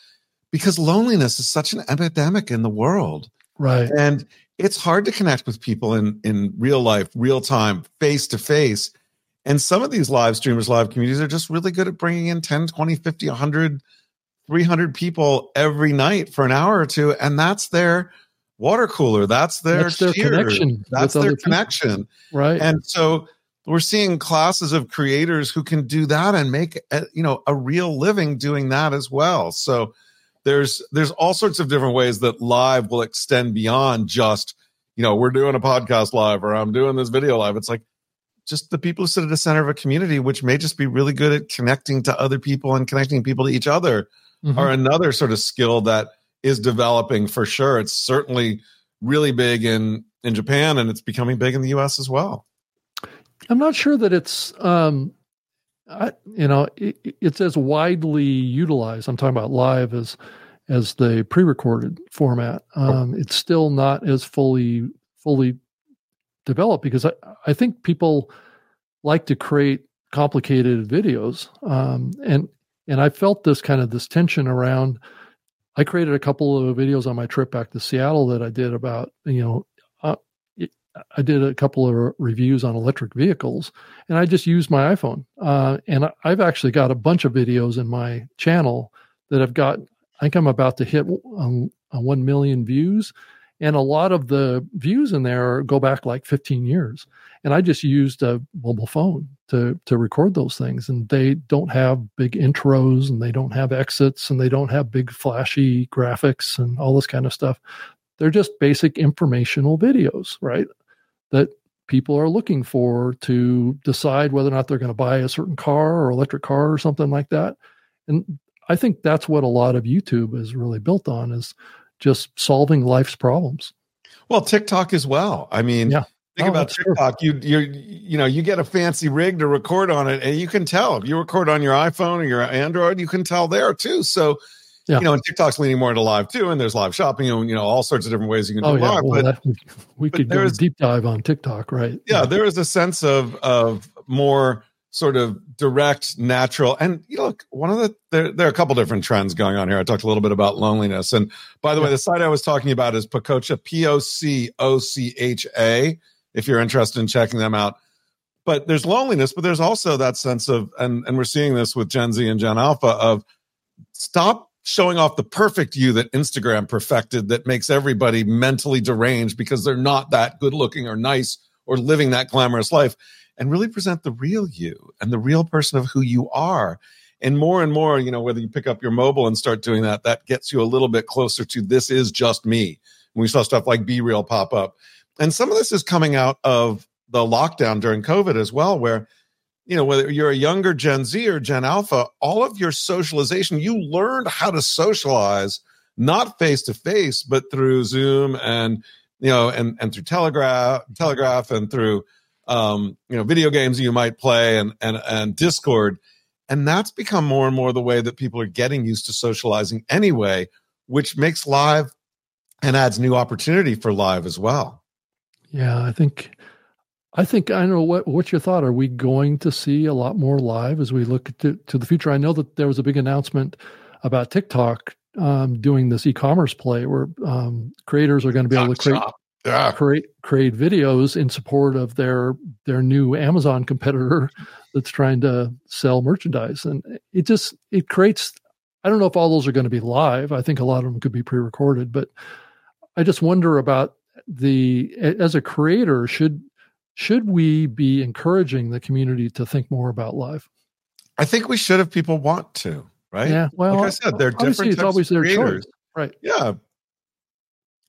because loneliness is such an epidemic in the world. Right. And it's hard to connect with people in, in real life, real time, face to face. And some of these live streamers, live communities are just really good at bringing in 10, 20, 50, 100, 300 people every night for an hour or two. And that's their water cooler. That's their, that's their connection. That's their connection. Right. And so we're seeing classes of creators who can do that and make a, you know a real living doing that as well. So there's there's all sorts of different ways that live will extend beyond just you know we're doing a podcast live or i'm doing this video live. It's like just the people who sit at the center of a community which may just be really good at connecting to other people and connecting people to each other mm-hmm. are another sort of skill that is developing for sure. It's certainly really big in in japan and it's becoming big in the us as well I'm not sure that it's, um, I, you know, it, it's as widely utilized. I'm talking about live as as the pre-recorded format. Oh. Um, it's still not as fully fully developed because I, I think people like to create complicated videos, um, and and I felt this kind of this tension around. I created a couple of videos on my trip back to Seattle that I did about you know I did a couple of reviews on electric vehicles, and I just used my iPhone. Uh, and I've actually got a bunch of videos in my channel that I've got. I think I'm about to hit um, one million views, and a lot of the views in there go back like 15 years. And I just used a mobile phone to to record those things, and they don't have big intros, and they don't have exits, and they don't have big flashy graphics and all this kind of stuff. They're just basic informational videos, right? That people are looking for to decide whether or not they're going to buy a certain car or electric car or something like that. And I think that's what a lot of YouTube is really built on is just solving life's problems. Well, TikTok as well. I mean, yeah. think oh, about TikTok. True. You you you know, you get a fancy rig to record on it and you can tell. If you record on your iPhone or your Android, you can tell there too. So yeah. you know, and TikTok's leaning more into live too, and there's live shopping and you know all sorts of different ways you can do oh, yeah. live. Well, but that, we, could do a deep dive on TikTok, right? Yeah, yeah, there is a sense of of more sort of direct, natural, and you know, look, one of the there, there are a couple different trends going on here. I talked a little bit about loneliness, and by the yeah. way, the site I was talking about is Pococha, P O C O C H A. If you're interested in checking them out, but there's loneliness, but there's also that sense of, and and we're seeing this with Gen Z and Gen Alpha of stop showing off the perfect you that Instagram perfected that makes everybody mentally deranged because they're not that good looking or nice or living that glamorous life and really present the real you and the real person of who you are. And more and more, you know, whether you pick up your mobile and start doing that, that gets you a little bit closer to this is just me. we saw stuff like Be Real pop up. And some of this is coming out of the lockdown during COVID as well, where you know, whether you're a younger Gen Z or Gen Alpha, all of your socialization, you learned how to socialize not face to face, but through Zoom and you know, and and through Telegraph, Telegraph, and through um, you know, video games you might play and and and Discord. And that's become more and more the way that people are getting used to socializing anyway, which makes live and adds new opportunity for live as well. Yeah, I think I think I know what what's your thought. Are we going to see a lot more live as we look to, to the future? I know that there was a big announcement about TikTok um, doing this e-commerce play where um, creators are going to be able to create yeah. create create videos in support of their their new Amazon competitor <laughs> that's trying to sell merchandise, and it just it creates. I don't know if all those are going to be live. I think a lot of them could be pre-recorded, but I just wonder about the as a creator should should we be encouraging the community to think more about live? I think we should if people want to, right? Yeah. Well, like I said, they're different. It's always their choice, right? Yeah.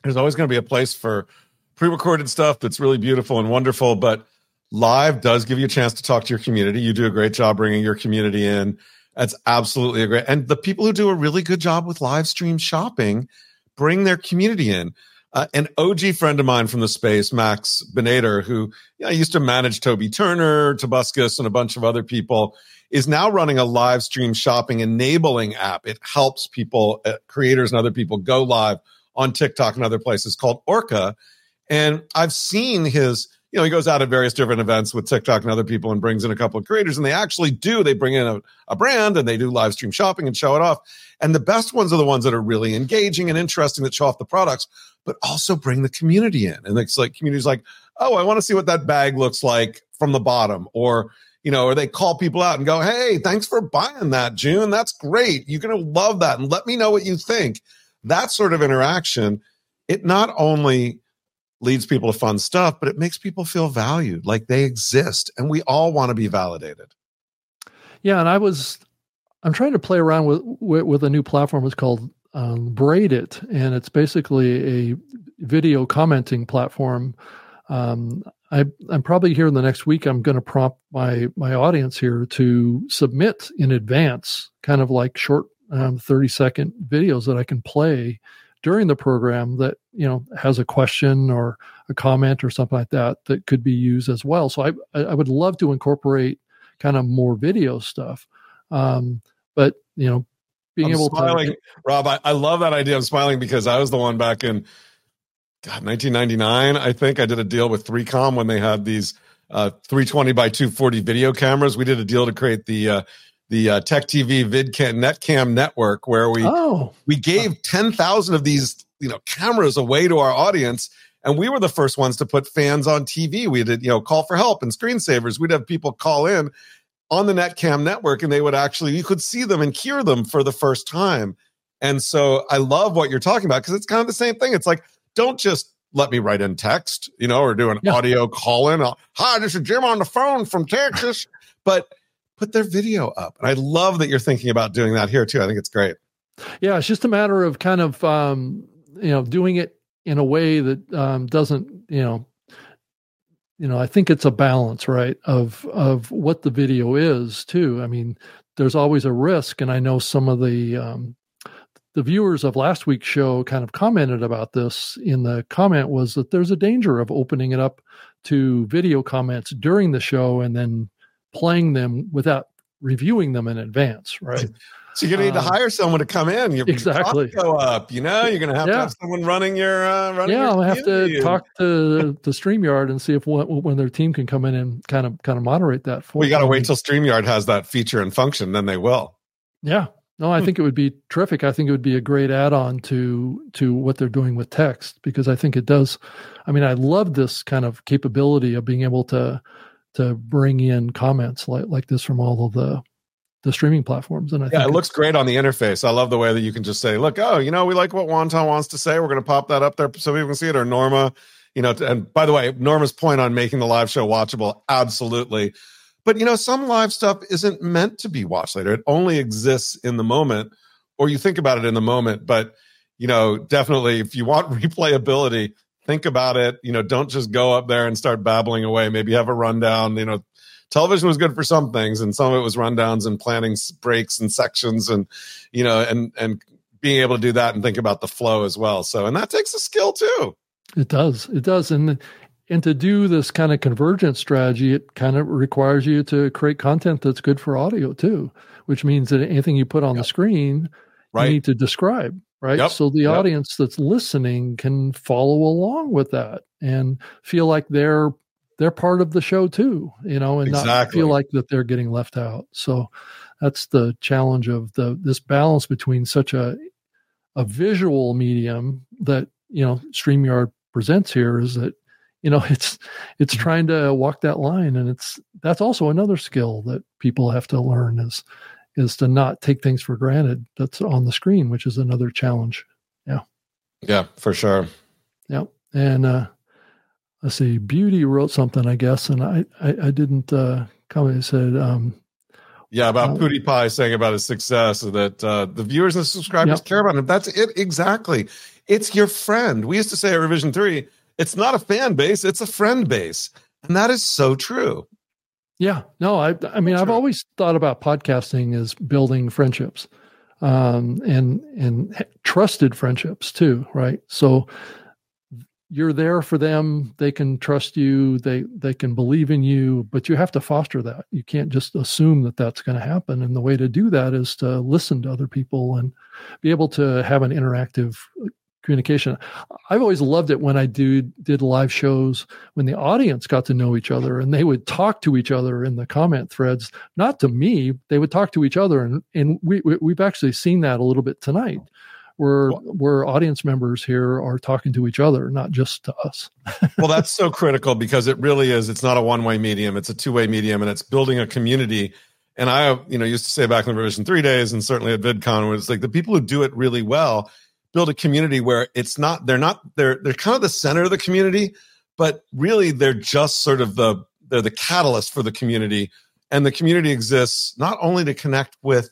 There's always going to be a place for pre-recorded stuff that's really beautiful and wonderful, but live does give you a chance to talk to your community. You do a great job bringing your community in. That's absolutely a great. And the people who do a really good job with live stream shopping bring their community in. Uh, an OG friend of mine from the space, Max Benator, who you know, used to manage Toby Turner, Tobuscus, and a bunch of other people, is now running a live stream shopping enabling app. It helps people, uh, creators and other people go live on TikTok and other places called Orca. And I've seen his you know, he goes out at various different events with TikTok and other people and brings in a couple of creators, and they actually do. They bring in a, a brand and they do live stream shopping and show it off. And the best ones are the ones that are really engaging and interesting that show off the products, but also bring the community in. And it's like communities like, oh, I want to see what that bag looks like from the bottom, or you know, or they call people out and go, hey, thanks for buying that, June. That's great. You're gonna love that, and let me know what you think. That sort of interaction, it not only leads people to fun stuff, but it makes people feel valued, like they exist, and we all want to be validated. Yeah, and I was I'm trying to play around with with, with a new platform. It's called um, Braid It, and it's basically a video commenting platform. Um, I, am probably here in the next week. I'm going to prompt my my audience here to submit in advance, kind of like short um, 30 second videos that I can play during the program that you know has a question or a comment or something like that that could be used as well. So I I would love to incorporate kind of more video stuff, um, but you know being I'm able smiling. to Rob, I, I love that idea. I'm smiling because I was the one back in God 1999. I think I did a deal with 3Com when they had these uh, 320 by 240 video cameras. We did a deal to create the uh, the uh, Tech TV VidCam NetCam network, where we oh. we gave ten thousand of these you know cameras away to our audience, and we were the first ones to put fans on TV. We did you know call for help and screensavers. We'd have people call in on the NetCam network, and they would actually you could see them and hear them for the first time. And so I love what you're talking about because it's kind of the same thing. It's like don't just let me write in text, you know, or do an yeah. audio call in. Hi, this is Jim on the phone from Texas, but put their video up. And I love that you're thinking about doing that here too. I think it's great. Yeah, it's just a matter of kind of um, you know doing it in a way that um, doesn't you know you know I think it's a balance right of of what the video is too. I mean, there's always a risk, and I know some of the um, the viewers of last week's show kind of commented about this in the comment was that there's a danger of opening it up to video comments during the show and then playing them without reviewing them in advance, right? <laughs> So you're gonna need to um, hire someone to come in. Your, exactly. Your go up. You know, you're gonna have yeah. to have someone running your uh, running. Yeah, I'll have to talk to <laughs> the Streamyard and see if when, when their team can come in and kind of kind of moderate that. For you got to wait till Streamyard has that feature and function, then they will. Yeah. No, I hmm. think it would be terrific. I think it would be a great add-on to to what they're doing with text because I think it does. I mean, I love this kind of capability of being able to to bring in comments like like this from all of the the streaming platforms. And I yeah, it looks great on the interface. I love the way that you can just say, "Look, oh, you know, we like what Wonton wants to say. We're going to pop that up there so people can see it." Or Norma, you know. And by the way, Norma's point on making the live show watchable, absolutely. But you know, some live stuff isn't meant to be watched later. It only exists in the moment, or you think about it in the moment. But you know, definitely, if you want <laughs> replayability, think about it. You know, don't just go up there and start babbling away. Maybe have a rundown. You know, television was good for some things, and some of it was rundowns and planning breaks and sections, and you know, and and being able to do that and think about the flow as well. So, and that takes a skill too. It does. It does, and and to do this kind of convergent strategy, it kind of requires you to create content that's good for audio too, which means that anything you put on yep. the screen, right. you need to describe, right? Yep. So the yep. audience that's listening can follow along with that and feel like they're they're part of the show too, you know, and exactly. not feel like that they're getting left out. So that's the challenge of the this balance between such a a visual medium that you know StreamYard presents here is that you know <laughs> it's it's mm-hmm. trying to walk that line and it's that's also another skill that people have to learn is is to not take things for granted that's on the screen which is another challenge yeah yeah for sure yeah and uh let's see beauty wrote something i guess and i i, I didn't uh comment said um yeah, about um, PewDiePie saying about his success that uh, the viewers and the subscribers care about him. That's it exactly. It's your friend. We used to say at Revision Three, it's not a fan base, it's a friend base. And that is so true. Yeah. No, I I mean, I've always thought about podcasting as building friendships. Um and and trusted friendships too, right? So you're there for them they can trust you they they can believe in you but you have to foster that you can't just assume that that's going to happen and the way to do that is to listen to other people and be able to have an interactive communication. I've always loved it when I do did live shows when the audience got to know each other and they would talk to each other in the comment threads. Not to me, they would talk to each other, and and we, we have actually seen that a little bit tonight. Where, where audience members here are talking to each other, not just to us. <laughs> well, that's so critical because it really is. It's not a one way medium; it's a two way medium, and it's building a community. And I, you know, used to say back in the revision three days, and certainly at VidCon, was like the people who do it really well build a community where it's not they're not they're they're kind of the center of the community, but really they're just sort of the they're the catalyst for the community. And the community exists not only to connect with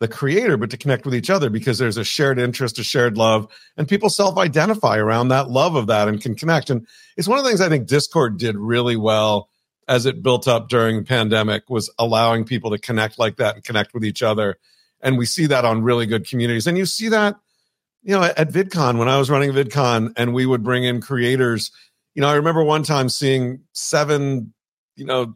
the creator, but to connect with each other because there's a shared interest, a shared love, and people self identify around that love of that and can connect. And it's one of the things I think Discord did really well as it built up during the pandemic was allowing people to connect like that and connect with each other. And we see that on really good communities. And you see that you know, at VidCon when I was running VidCon and we would bring in creators, you know, I remember one time seeing seven, you know,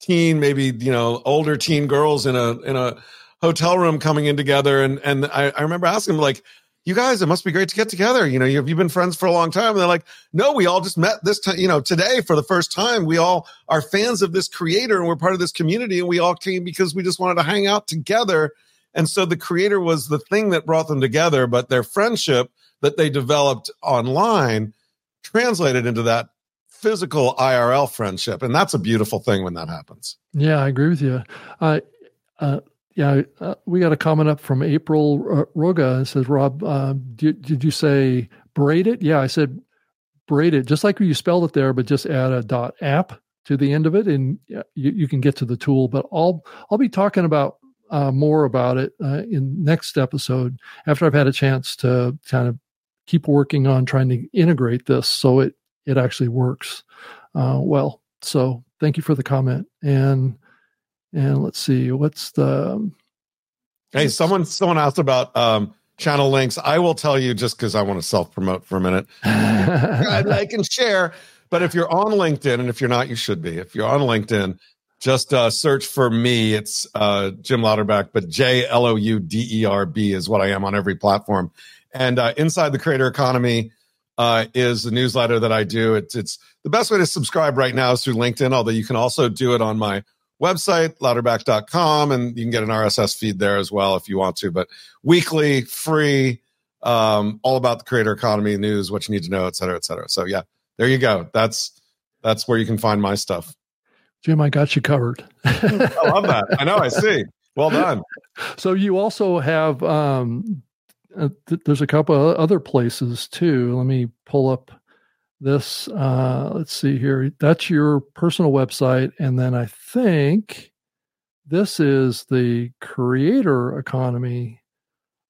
teen, maybe, you know, older teen girls in a in a hotel room coming in together. And and I, I remember asking them like, you guys, it must be great to get together. You know, you, have you've been friends for a long time? And they're like, no, we all just met this time, you know, today for the first time. We all are fans of this creator and we're part of this community. And we all came because we just wanted to hang out together and so the creator was the thing that brought them together, but their friendship that they developed online translated into that physical IRL friendship. And that's a beautiful thing when that happens. Yeah, I agree with you. Uh, uh, yeah, uh, we got a comment up from April Roga. It says, Rob, uh, did, did you say braid it? Yeah, I said braid it, just like you spelled it there, but just add a dot app to the end of it and you, you can get to the tool. But I'll, I'll be talking about uh, more about it uh, in next episode after I've had a chance to kind of keep working on trying to integrate this so it it actually works uh, well. So thank you for the comment and and let's see what's the hey someone someone asked about um, channel links. I will tell you just because I want to self promote for a minute. <laughs> I like and share. But if you're on LinkedIn, and if you're not, you should be. If you're on LinkedIn, just uh, search for me. It's uh, Jim Louderback, but J L O U D E R B is what I am on every platform. And uh, inside the creator economy uh, is the newsletter that I do. It's it's the best way to subscribe right now is through LinkedIn. Although you can also do it on my website louderback.com and you can get an RSS feed there as well if you want to. But weekly, free, um, all about the creator economy news, what you need to know, et cetera, et cetera. So yeah, there you go. That's that's where you can find my stuff. Jim, I got you covered. I love that. I know. I see. Well done. So you also have um, uh, th- there's a couple of other places too. Let me pull up this. Uh, let's see here. That's your personal website, and then I think this is the creator economy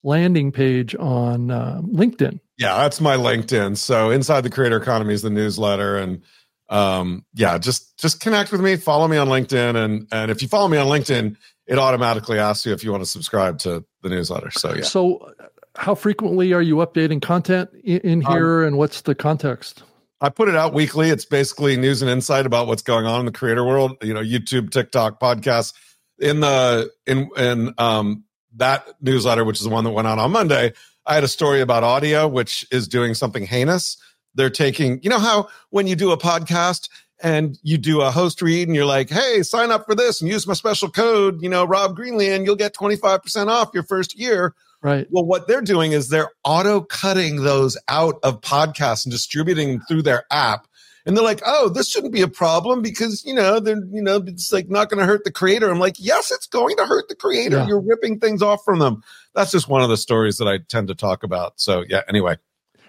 landing page on uh, LinkedIn. Yeah, that's my LinkedIn. So inside the creator economy is the newsletter and um, yeah, just just connect with me, follow me on LinkedIn, and and if you follow me on LinkedIn, it automatically asks you if you want to subscribe to the newsletter. So yeah. So, how frequently are you updating content in, um, here, um, and what's the context? I put it out weekly. It's basically news and insight about what's going on in the creator world. You know, YouTube, TikTok, podcasts. In the in in um that newsletter, which is the one that went out on Monday, I had a story about Audio, which is doing something heinous. They're taking, you know, how when you do a podcast and you do a host read and you're like, hey, sign up for this and use my special code, you know, Rob Greenlee, and you'll get 25% off your first year. Right. Well, what they're doing is they're auto cutting those out of podcasts and distributing them through their app. And they're like, oh, this shouldn't be a problem because, you know, they're, you know, it's like not going to hurt the creator. I'm like, yes, it's going to hurt the creator. Yeah. You're ripping things off from them. That's just one of the stories that I tend to talk about. So, yeah, anyway.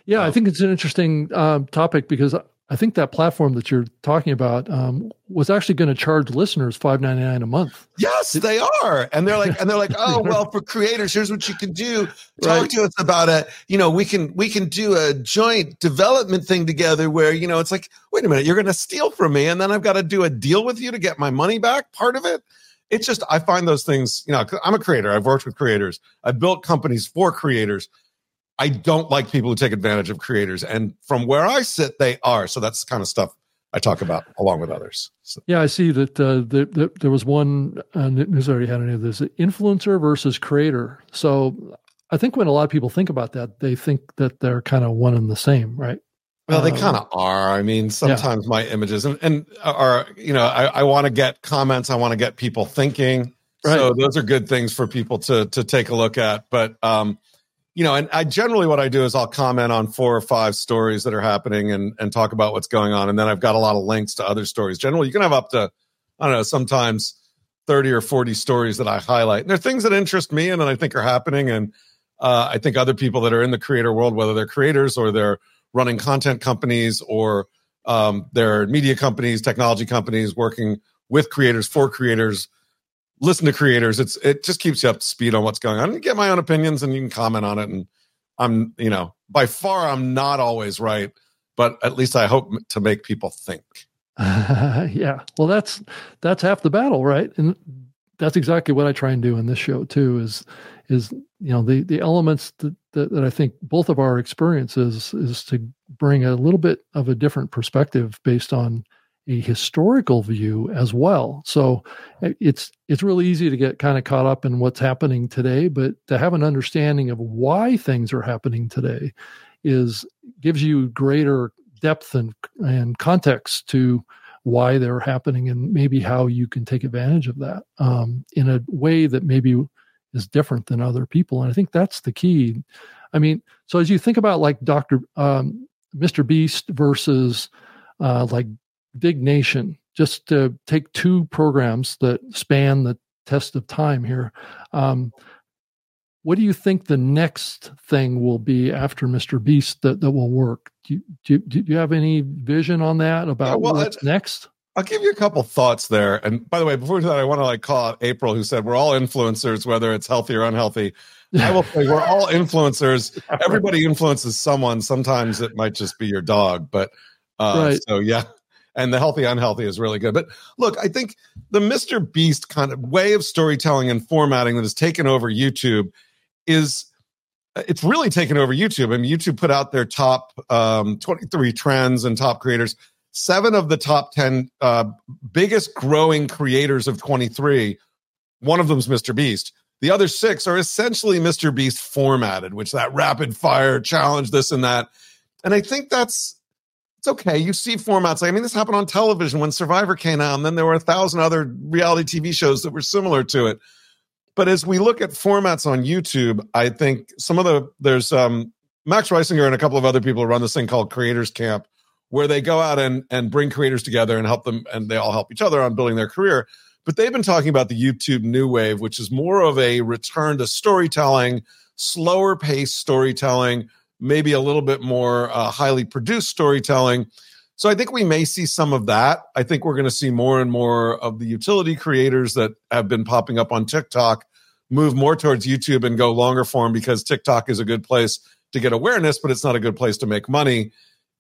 Yeah, um, I think it's an interesting um, topic because I think that platform that you're talking about um, was actually going to charge listeners five ninety nine a month. Yes, they are, and they're like, and they're like, oh well, for creators, here's what you can do. <laughs> Talk right. to us about it. You know, we can we can do a joint development thing together where you know it's like, wait a minute, you're going to steal from me, and then I've got to do a deal with you to get my money back. Part of it. It's just I find those things. You know, I'm a creator. I've worked with creators. I've built companies for creators I don't like people who take advantage of creators. And from where I sit, they are. So that's the kind of stuff I talk about along with others. So. Yeah, I see that uh, the, the, there was one uh, news already had any of this influencer versus creator. So I think when a lot of people think about that, they think that they're kind of one and the same, right? Well, they um, kind of are. I mean, sometimes yeah. my images and, and are, you know, I, I want to get comments. I want to get people thinking. Right. So those are good things for people to to take a look at. But um, you know, and I generally what I do is I'll comment on four or five stories that are happening and and talk about what's going on, and then I've got a lot of links to other stories. Generally, you can have up to I don't know sometimes thirty or forty stories that I highlight. And they're things that interest me and that I think are happening, and uh, I think other people that are in the creator world, whether they're creators or they're running content companies or um, they're media companies, technology companies, working with creators for creators listen to creators. It's it just keeps you up to speed on what's going on. You get my own opinions and you can comment on it. And I'm, you know, by far I'm not always right, but at least I hope to make people think. Uh, <laughs> yeah. Well, that's that's half the battle, right? And that's exactly what I try and do in this show too. Is is you know the the elements that, that, that I think both of our experiences is to bring a little bit of a different perspective based on a historical view as well. So eh, it's it's really easy to get kind of caught up in what's happening today, but to have an understanding of why things are happening today is gives you greater depth and and context to why they're happening and maybe how you can take advantage of that um, in a way that maybe is different than other people. And I think that's the key. I mean, so as you think about like Dr. Um, Mr. Beast versus uh, like Diggnation, just to take two programs that span the test of time here. Um, what do you think the next thing will be after Mr. Beast that, that will work? Do you, do, do you have any vision on that about yeah, well, what's I, next? I'll give you a couple thoughts there. And by the way, before that, I want to like call out April, who said we're all influencers, whether it's healthy or unhealthy. I will say we're all <laughs> influencers. <laughs> Everybody influences someone. Sometimes it might just be your dog, but uh, right. so yeah, and the healthy unhealthy is really good. But look, I think the Mr. Beast kind of way of storytelling and formatting that has taken over YouTube is it's really taken over YouTube. I mean, YouTube put out their top um, 23 trends and top creators. Seven of the top 10 uh, biggest growing creators of 23, one of them is Mr. Beast. The other six are essentially Mr. Beast formatted, which that rapid fire challenge, this and that. And I think that's it's okay. You see formats. I mean, this happened on television when Survivor came out, and then there were a thousand other reality TV shows that were similar to it. But as we look at formats on YouTube, I think some of the there's um, Max Reisinger and a couple of other people run this thing called Creators Camp, where they go out and and bring creators together and help them, and they all help each other on building their career. But they've been talking about the YouTube new wave, which is more of a return to storytelling, slower pace storytelling maybe a little bit more uh, highly produced storytelling. So I think we may see some of that. I think we're going to see more and more of the utility creators that have been popping up on TikTok move more towards YouTube and go longer form because TikTok is a good place to get awareness, but it's not a good place to make money.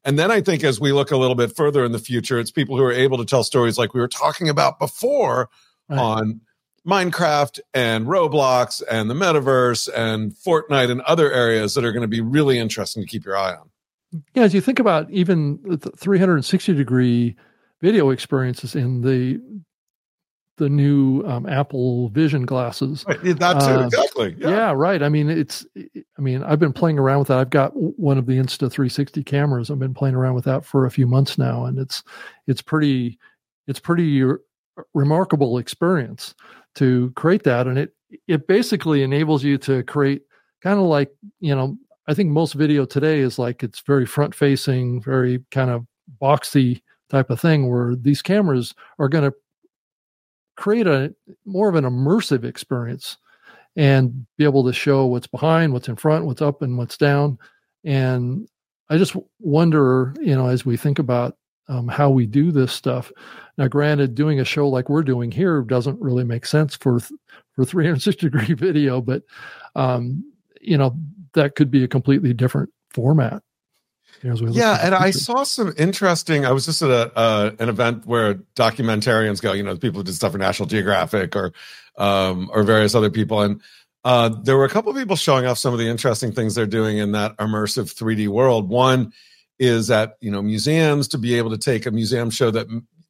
And then I think as we look a little bit further in the future, it's people who are able to tell stories like we were talking about before right. on Minecraft and Roblox and the metaverse and Fortnite and other areas that are going to be really interesting to keep your eye on. yeah, as you think about even the 360 degree video experiences in the the new um, Apple Vision glasses. Right, that too, uh, exactly. Yeah. yeah. right. I mean, it's. I mean, I've been playing around with that. I've got one of the Insta 360 cameras. I've been playing around with that for a few months now, and it's it's pretty it's pretty remarkable experience to create that, and it it basically enables you to create kind of like you know I think most video today is like it's very front facing, very kind of boxy type of thing where these cameras are going to create a more of an immersive experience and be able to show what's behind, what's in front, what's up and what's down. And I just wonder, you know, as we think about um, how we do this stuff. Now, granted, doing a show like we're doing here doesn't really make sense for for <laughs> 360 degree video, but um, you know, that could be a completely different format. yeah, and I saw some interesting. I was just at a uh, an event where documentarians go. You know, people who did stuff for National Geographic or um, or various other people, and uh, there were a couple of people showing off some of the interesting things they're doing in that immersive 3D world. One is at you know museums to be able to take a museum show that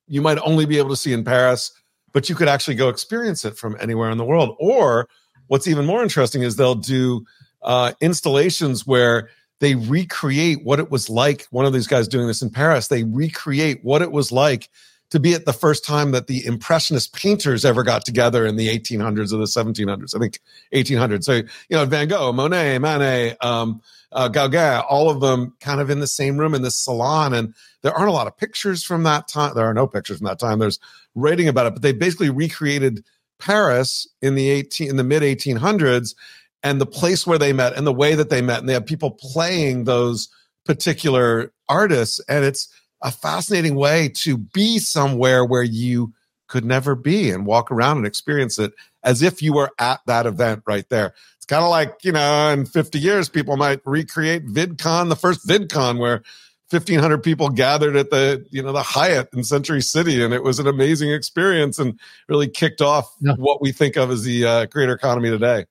you might only be able to see in Paris, but you could actually go experience it from anywhere in the world. Or what's even more interesting is they'll do uh, installations where they recreate what it was like. One of these guys doing this in Paris, they recreate what it was like to be at the first time that the impressionist painters ever got together in the 1800s or the 1700s. I think 1800s. So you know Van Gogh, Monet, Manet, um, uh, Gauguin, all of them kind of in the same room in this salon. And there aren't a lot of pictures from that time. There are no pictures from that time. There's writing about it, but they basically recreated Paris in the 18 in the mid 1800s and the place where they met and the way that they met. And they have people playing those particular artists. And it's a fascinating way to be somewhere where you could never be and walk around and experience it as if you were at that event right there. Kind of like, you know, in 50 years, people might recreate VidCon, the first VidCon where 1500 people gathered at the you know the hyatt in century city and it was an amazing experience and really kicked off yeah. what we think of as the uh, creator economy today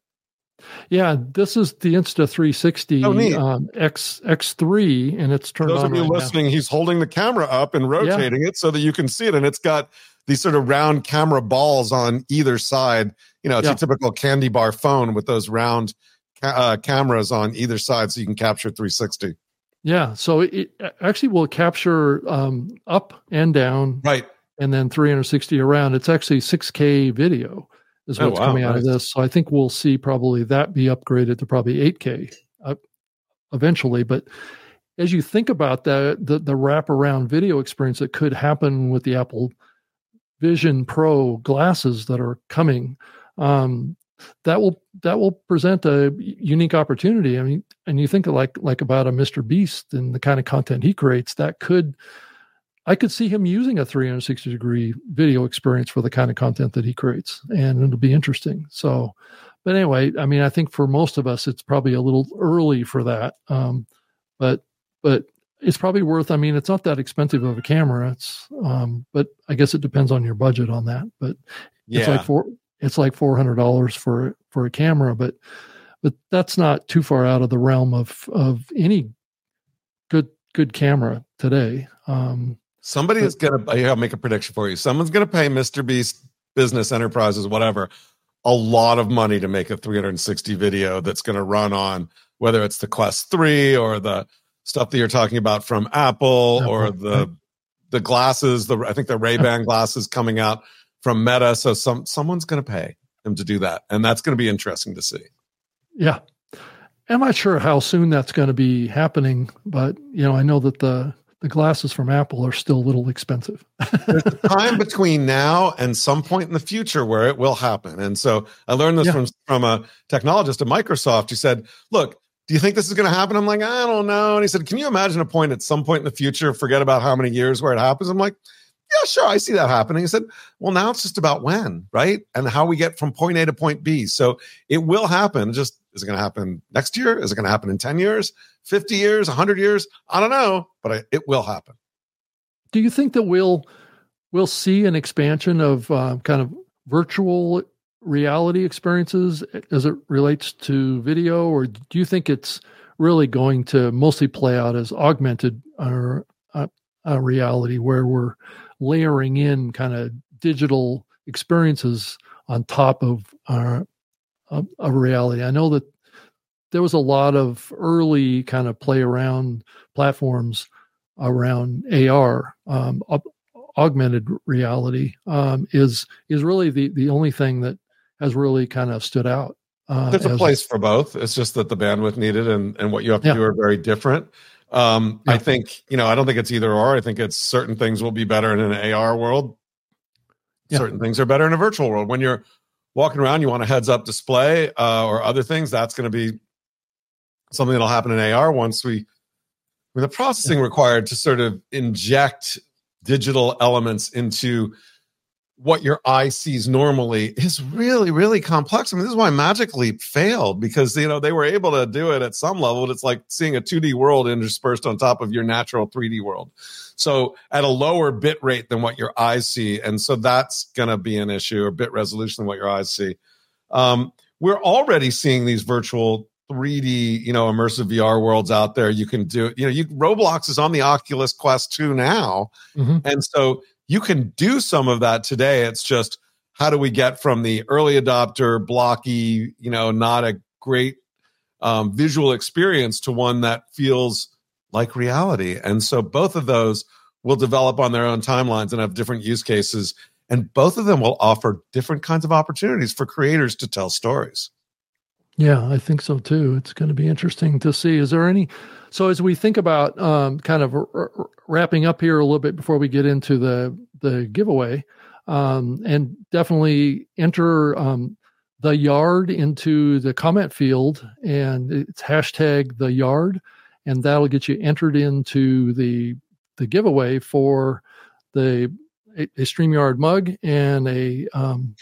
yeah, this is the Insta 360 oh, um, X X3, and it's turned. Those of you right listening, now. he's holding the camera up and rotating yeah. it so that you can see it, and it's got these sort of round camera balls on either side. You know, it's yeah. a typical candy bar phone with those round ca- uh, cameras on either side, so you can capture 360. Yeah, so it actually will capture um, up and down, right, and then 360 around. It's actually 6K video is oh, what's oh, wow, coming out nice. of this. So I think we'll see probably that be upgraded to probably 8K uh, eventually. But as you think about that, the the wraparound video experience that could happen with the Apple Vision Pro glasses that are coming, um, that will that will present a unique opportunity. I mean, and you think like like about a Mr. Beast and the kind of content he creates, that could I could see him using a 360 degree video experience for the kind of content that he creates, and it'll be interesting. So, but anyway, I mean, I think for most of us, it's probably a little early for that. Um, but but it's probably worth. I mean, it's not that expensive of a camera. It's um, but I guess it depends on your budget on that. But yeah. it's like four. It's like four hundred dollars for for a camera, but but that's not too far out of the realm of of any good good camera today. Um, Somebody is going to, I'll make a prediction for you. Someone's going to pay Mr. Beast business enterprises, whatever, a lot of money to make a 360 video that's going to run on whether it's the Quest 3 or the stuff that you're talking about from Apple or the the glasses, the I think the Ray-Ban glasses coming out from Meta. So some someone's going to pay him to do that, and that's going to be interesting to see. Yeah, I'm not sure how soon that's going to be happening, but you know, I know that the the glasses from Apple are still a little expensive. There's a <laughs> time between now and some point in the future where it will happen. And so I learned this yeah. from, from a technologist at Microsoft. He said, Look, do you think this is going to happen? I'm like, I don't know. And he said, Can you imagine a point at some point in the future, forget about how many years where it happens? I'm like, yeah, sure, I see that happening. He said, well, now it's just about when, right? And how we get from point A to point B. So it will happen. Just is it going to happen next year? Is it going to happen in 10 years, 50 years, 100 years? I don't know, but I, it will happen. Do you think that we'll we'll see an expansion of uh, kind of virtual reality experiences as it relates to video, or do you think it's really going to mostly play out as augmented uh, uh, uh reality, where we're layering in kind of digital experiences on top of our reality. I know that there was a lot of early kind of play around platforms around AR. Um, augmented reality um, is is really the the only thing that has really kind of stood out. Uh, There's a place for both. It's just that the bandwidth needed and and what you have to yeah. do are very different. Um, yeah. I think you know I don't think it's either or. I think it's certain things will be better in an AR world. Yeah. Certain things are better in a virtual world. When you're walking around, you want a heads up display uh, or other things. That's going to be something that'll happen in AR once we. I mean, the processing required to sort of inject digital elements into what your eye sees normally is really really complex i mean this is why magic leap failed because you know they were able to do it at some level but it's like seeing a 2d world interspersed on top of your natural 3d world so at a lower bit rate than what your eyes see and so that's going to be an issue or bit resolution than what your eyes see um, we're already seeing these virtual 3D, you know, immersive VR worlds out there. You can do, you know, you Roblox is on the Oculus Quest 2 now. Mm-hmm. And so you can do some of that today. It's just how do we get from the early adopter, blocky, you know, not a great um, visual experience to one that feels like reality. And so both of those will develop on their own timelines and have different use cases. And both of them will offer different kinds of opportunities for creators to tell stories. Yeah, I think so too. It's going to be interesting to see. Is there any? So as we think about um, kind of r- r- wrapping up here a little bit before we get into the the giveaway, um, and definitely enter um, the yard into the comment field, and it's hashtag the yard, and that'll get you entered into the the giveaway for the a, a Streamyard mug and a um,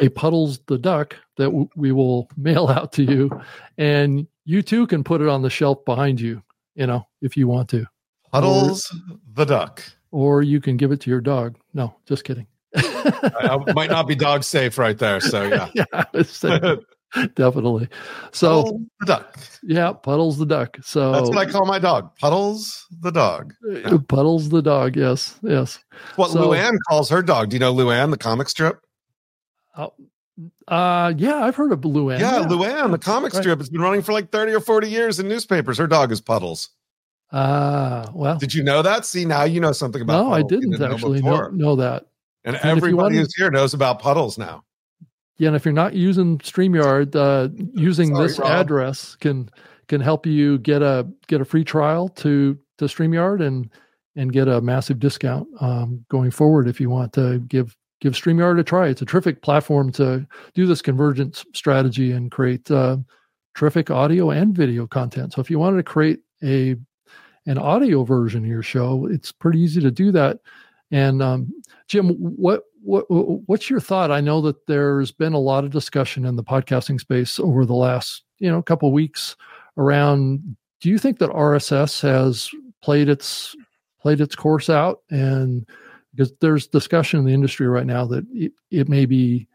a Puddles the Duck that w- we will <laughs> mail out to you. And you too can put it on the shelf behind you, you know, if you want to. Puddles or, the Duck. Or you can give it to your dog. No, just kidding. <laughs> I, I might not be dog safe right there. So, yeah. <laughs> yeah <laughs> definitely. So, Puddles the duck. Yeah, Puddles the duck. So that's what I call my dog. Puddles the dog. Uh, yeah. Puddles the dog. Yes, yes. What so, Luann calls her dog. Do you know Luann, the comic strip? Oh, uh, yeah, I've heard of Luann. Yeah, yeah. Luann, the comic strip. It's been running for like 30 or 40 years in newspapers. Her dog is Puddles. Ah, uh, well. Did you know that? See, now you know something about No, Puddles I didn't, didn't actually know, know, that. And, and everybody who's here knows about Puddles now. Yeah, and if you're not using StreamYard, uh, <laughs> using Sorry, this Rob. address can can help you get a get a free trial to to StreamYard and and get a massive discount um, going forward if you want to give give StreamYard a try. It's a terrific platform to do this convergence strategy and create uh, terrific audio and video content. So if you wanted to create a an audio version of your show, it's pretty easy to do that. And um, Jim, what what what's your thought? I know that there's been a lot of discussion in the podcasting space over the last you know couple weeks around. Do you think that RSS has played its played its course out and because there's discussion in the industry right now that it, it may be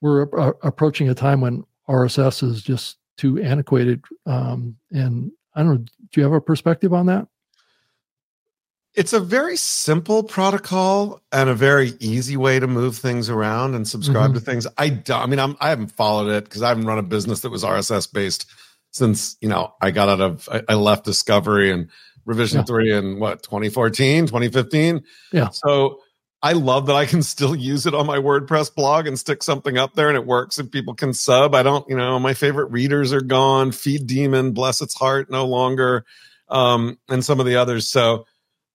we're a, approaching a time when RSS is just too antiquated. Um, and I don't know, do you have a perspective on that? It's a very simple protocol and a very easy way to move things around and subscribe mm-hmm. to things. I don't, I mean, I'm, I haven't followed it because I haven't run a business that was RSS based since, you know, I got out of, I, I left Discovery and revision yeah. three in what 2014 2015 yeah. So i love that i can <laughs> still use it on my wordpress blog and stick something up there and it works and people can sub. I don't you know my favorite readers are gone. FeedDemon bless its heart no longer um and some of the others. So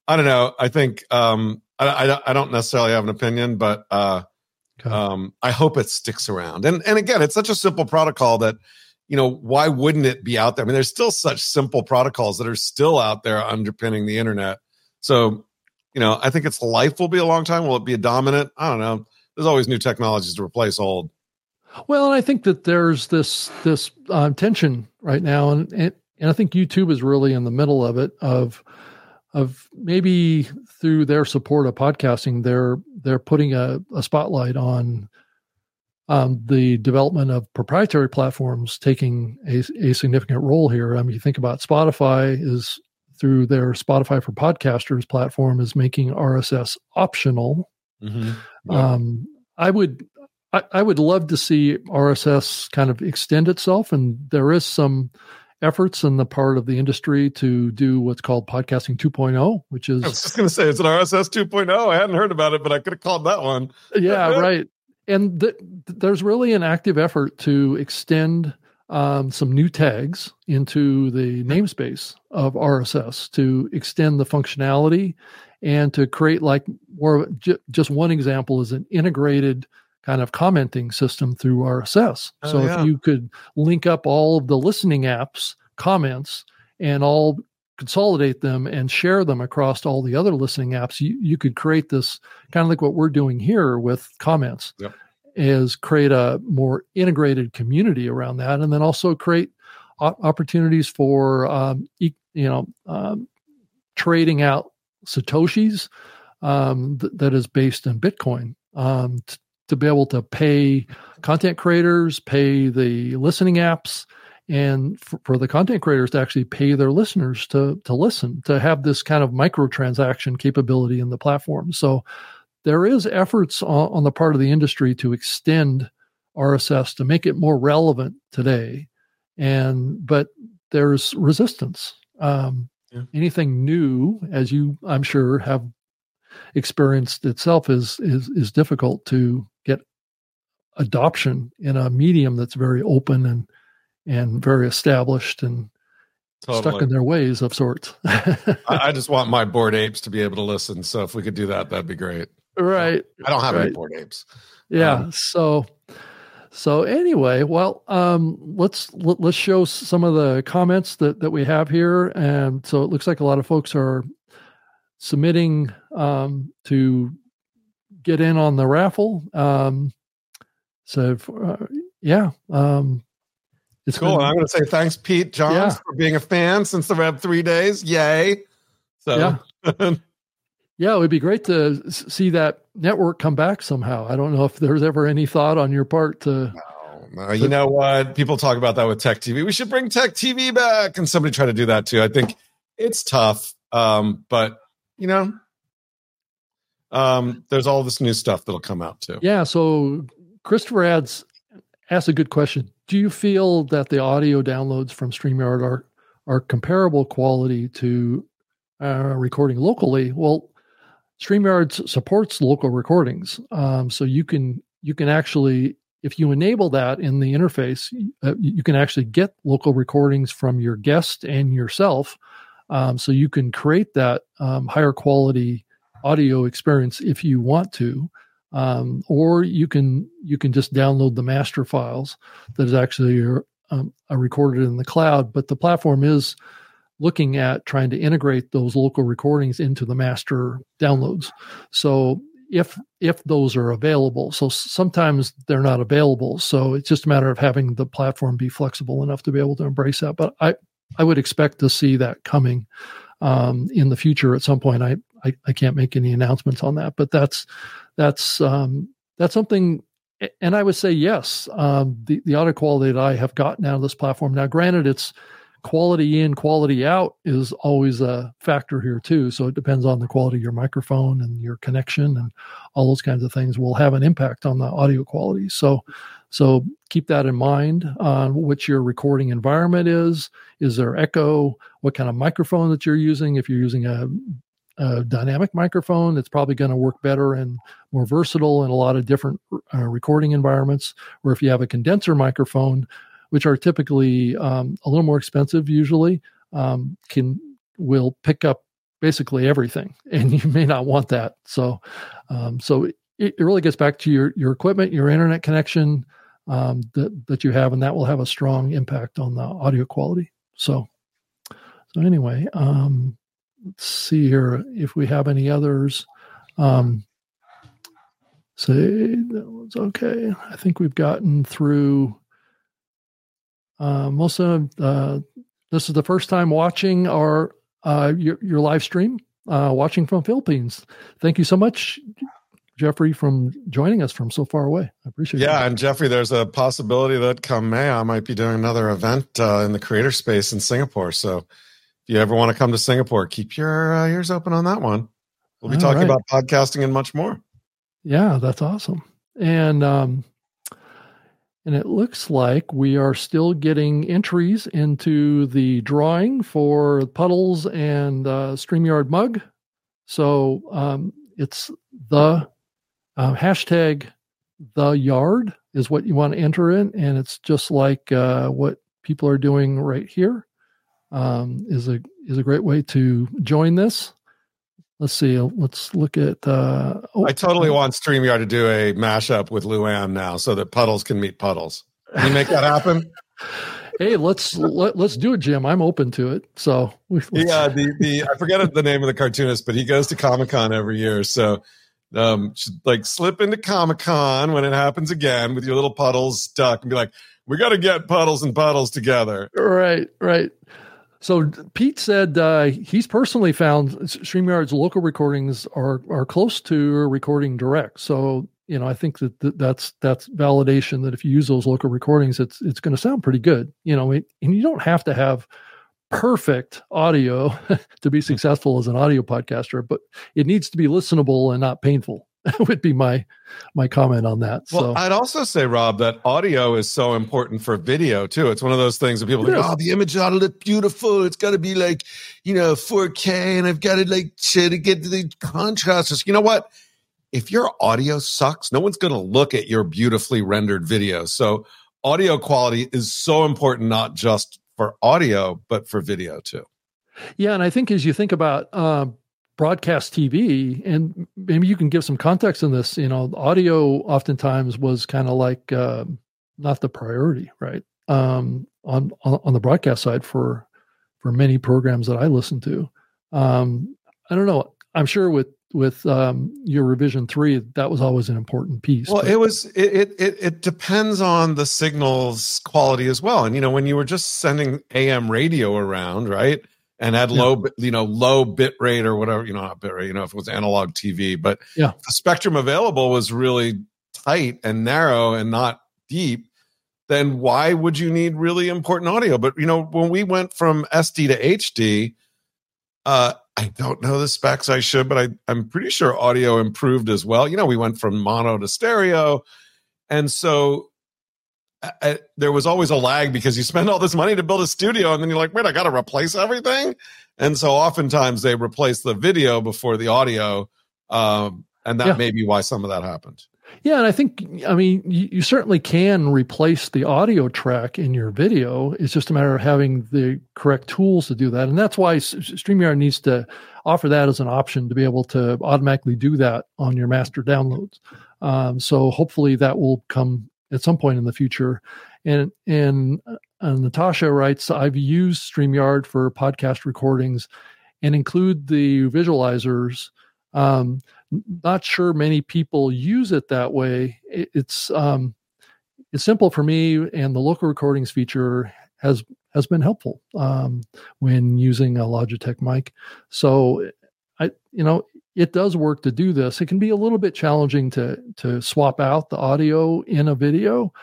i don't know. I think um i i, I don't necessarily have an opinion but uh okay. um i hope it sticks around. And and again it's such a simple protocol that you know, why wouldn't it be out there? I mean, there's still such simple protocols that are still out there underpinning the internet. So, you know, I think its life will be a long time. Will it be a dominant? I don't know. There's always new technologies to replace old. Well, and I think that there's this this uh, tension right now, and, and and I think YouTube is really in the middle of it. Of of maybe through their support of podcasting, they're they're putting a, a spotlight on um, the development of proprietary platforms taking a, a significant role here. I mean, you think about Spotify is through their Spotify for Podcasters platform is making RSS optional. Mm-hmm. Yeah. Um, I would I, I, would love to see RSS kind of extend itself, and there is some efforts in the part of the industry to do what's called podcasting 2.0, which is I was just going to say it's an RSS 2.0. I hadn't heard about it, but I could have called that one. yeah, right. And th- there's really an active effort to extend um, some new tags into the namespace of RSS to extend the functionality and to create like more. J- just one example is an integrated kind of commenting system through RSS. Oh, so yeah. if you could link up all of the listening apps comments and all consolidate them and share them across all the other listening apps, you, you could create this kind of like what we're doing here with comments. Yep. Is create a more integrated community around that, and then also create opportunities for um, you know um, trading out satoshis um, th- that is based in Bitcoin um, t- to be able to pay content creators, pay the listening apps, and for, for, the content creators to actually pay their listeners to to listen, to have this kind of microtransaction capability in the platform. So there is efforts on, on the part of the industry to extend RSS to make it more relevant today, and but there's resistance. Um, yeah. Anything new, as you I'm sure have experienced itself, is is is difficult to get adoption in a medium that's very open and and very established and totally. stuck in their ways of sorts. <laughs> I, I, just want my Bored Apes to be able to listen. So if we could do that, that'd be great. Right. I don't have right. any Bored Apes. Yeah. Um, so so anyway, well, um, let's let, us let us show some of the comments that that we have here, and so it looks like a lot of folks are submitting um, to get in on the raffle. Um, so uh, yeah, um, it's cool. Been, I'm going to say thanks, Pete Johns, yeah. for being a fan since the Web three days. Yay! So yeah. <laughs> yeah, it would be great to see that network come back somehow. I don't know if there's ever any thought on your part to. No, no, you know what? People talk about that with Tech TV. We should bring Tech TV back, and somebody try to do that too. I think it's tough, um, but you know, um, there's all this new stuff that'll come out too. Yeah. So Christopher adds asks a good question. Do you feel that the audio downloads from StreamYard are are comparable quality to uh, recording locally? Well, StreamYard supports local recordings, um, so you can you can actually if you enable that in the interface, uh, you can actually get local recordings from your guest and yourself. Um, so you can create that um, higher quality audio experience if you want to um, or you can you can just download the master files that is actually um, are recorded in the cloud. But the platform is looking at trying to integrate those local recordings into the master downloads. So if if those are available, so sometimes they're not available. So it's just a matter of having the platform be flexible enough to be able to embrace that. But I I would expect to see that coming um, in the future at some point. I, I, I can't make any announcements on that, but that's that's um, that's something. And I would say yes. Um, the the audio quality that I have gotten out of this platform now, granted, it's quality in, quality out is always a factor here too. So it depends on the quality of your microphone and your connection and all those kinds of things will have an impact on the audio quality. So so keep that in mind on uh, what your recording environment is. Is there echo? What kind of microphone that you're using? If you're using a, a dynamic microphone, that's probably going to work better and more versatile in a lot of different uh, recording environments. Or if you have a condenser microphone, which are typically um, a little more expensive usually, um, can will pick up basically everything, <laughs> and you may not want that. So, um, so it, it, really gets back to your your equipment, your internet connection um, that that you have, and that will have a strong impact on the audio quality. So, so anyway, um, see here if we have any others. Um, say that was okay. I think we've gotten through uh, most of. Uh, this is the first time watching our uh, your, your live stream, uh, watching from Philippines. Thank you so much, Jeffrey from joining us from so far away. I appreciate it. Yeah, and Jeffrey, there's a possibility that come May I might be doing another event uh, in the creator space in Singapore. So if you ever want to come to Singapore, keep your uh, ears open on that one. We'll be All talking right. about podcasting and much more. Yeah, that's awesome. And um, and it looks like we are still getting entries into the drawing for Puddles and uh, StreamYard Mug. So um, it's the uh, hashtag the yard is what you want to enter in. And it's just like uh, what people are doing right here. Um, is a is a great way to join this. Let's see let's look at uh oh, i totally want streamyard to do a mashup with luann now so that puddles can meet puddles. Can you make that happen? <laughs> Hey let's let, let's do it jim. I'm open to it so <laughs> yeah the the i forget the name of the cartoonist but he goes to comic-con every year so um should like slip into comic-con when it happens again with your little puddles duck and be like we got to get puddles and puddles together. Right right so Pete said uh, he's personally found Streamyard's local recordings are are close to recording direct. So you know, I think that that's that's validation that if you use those local recordings, it's it's going to sound pretty good. You know, and you don't have to have perfect audio <laughs> to be successful as an audio podcaster, but it needs to be listenable and not painful. <laughs> would be my my comment on that. Well, so. I'd also say, Rob, that audio is so important for video too. It's one of those things that people think, oh, the image ought to look beautiful. It's got to be like, you know, 4K, and I've got to like to get the contrast. You know what? If your audio sucks, no one's going to look at your beautifully rendered video. So audio quality is so important, not just for audio, but for video too. Yeah, and I think as you think about uh, broadcast TV, and maybe you can give some context in this. You know, audio oftentimes was kind of like uh, not the priority, right? Um, on, on on the broadcast side for for many programs that I listen to. Um, I don't know. I'm sure with with um, your revision three, that was always an important piece. Well, but. it was. It, it it depends on the signal's quality as well. And you know, when you were just sending AM radio around, right? And had yeah. low, you know, low bit rate or whatever, you know, not bit rate, you know, if it was analog TV, but yeah, the spectrum available was really tight and narrow and not deep. Then why would you need really important audio? But you know, when we went from SD to HD, uh, I don't know the specs. I should, but I, I'm pretty sure audio improved as well. You know, we went from mono to stereo, and so I, there was always a lag because you spend all this money to build a studio and then you're like, wait, I got to replace everything. And so oftentimes they replace the video before the audio. Um, and that yeah. may be why some of that happened. Yeah, and I think I mean you, you, certainly can replace the audio track in your video. It's just a matter of having the correct tools to do that, and that's why Streamyard needs to offer that as an option to be able to automatically do that on your master downloads. Um, so hopefully that will come at some point in the future. And and uh, Natasha writes, I've used StreamYard for podcast recordings and include the visualizers. Um, not sure many people use it that way. It, it's um, it's simple for me, and the local recordings feature has has been helpful um, when using a Logitech mic. So, I you know it does work to do this. It can be a little bit challenging to to swap out the audio in a video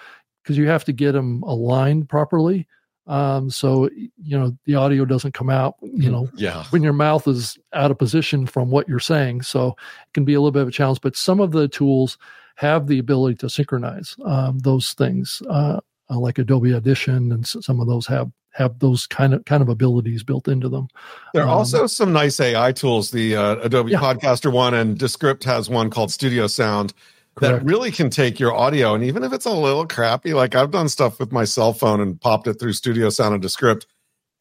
because you have to get them aligned properly. Um, so you know the audio doesn't come out. You know, yeah. when your mouth is out of position from what you're saying, so it can be a little bit of a challenge. But some of the tools have the ability to synchronize um, those things, uh, like Adobe Audition, and some of those have have those kind of kind of abilities built into them. There are um, also some nice AI tools. The uh, Adobe yeah. Podcaster one and Descript has one called Studio Sound Correct. that really can take your audio and even if it's a little crappy, like I've done stuff with my cell phone and popped it through Studio Sound and Descript,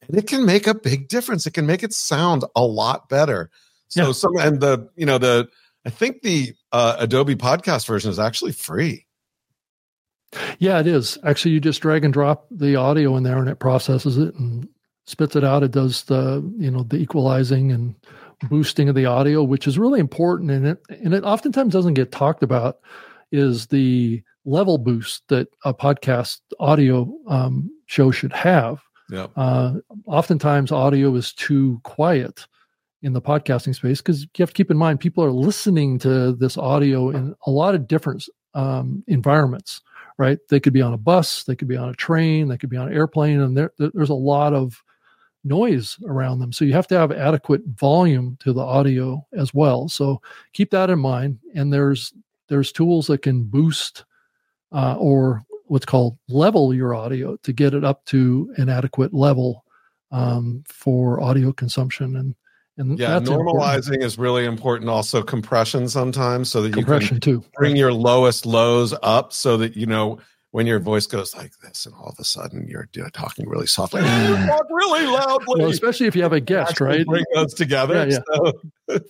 and it can make a big difference. It can make it sound a lot better. So yeah. some and the you know the I think the uh, Adobe Podcast version is actually free. Yeah, it is. Actually, you just drag and drop the audio in there and it processes it and spits it out. It does the, you know, the equalizing and boosting of the audio, which is really important. And it, and it oftentimes doesn't get talked about is the level boost that a podcast audio um, show should have. Yeah. Uh, oftentimes audio is too quiet in the podcasting space because you have to keep in mind people are listening to this audio in a lot of different um, environments right? They could be on a bus they could be on a train they could be on an airplane and there, there's a lot of noise around them. So you have to have adequate volume to the audio as well. So keep that in mind and there's there's tools that can boost uh, or what's called level your audio to get it up to an adequate level um, for audio consumption. And and yeah, normalizing important. is really important. Also, compression sometimes, so that compression you can too. bring your lowest lows up, so that you know when your voice goes like this, and all of a sudden you're talking really softly, you <gasps> talk really loudly. Well, especially if you have a guest, right? Bring those together. Yeah, yeah. So.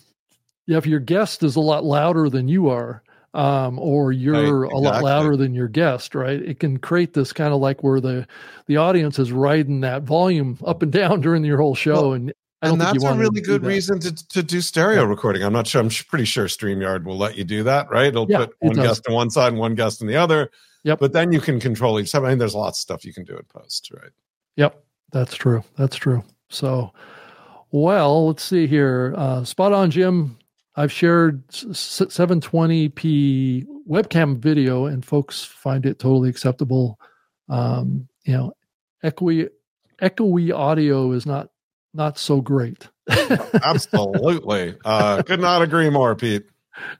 yeah, if your guest is a lot louder than you are, um, or you're right, exactly. a lot louder than your guest, right? It can create this kind of like where the the audience is riding that volume up and down <laughs> during your whole show, well, and and that's a really good reason to, to do stereo yeah. recording. I'm not sure. I'm pretty sure StreamYard will let you do that, right? It'll yeah, put one guest on one side and one guest on the other. Yep. But then you can control each side. I mean, there's lots of stuff you can do in post, right? Yep. That's true. That's true. So, well, let's see here. Uh, Spot on, Jim. I've shared 720p webcam video, and folks find it totally acceptable. Um, you know, echoey echoey audio is not not so great. <laughs> Absolutely. Uh, could not agree more, Pete.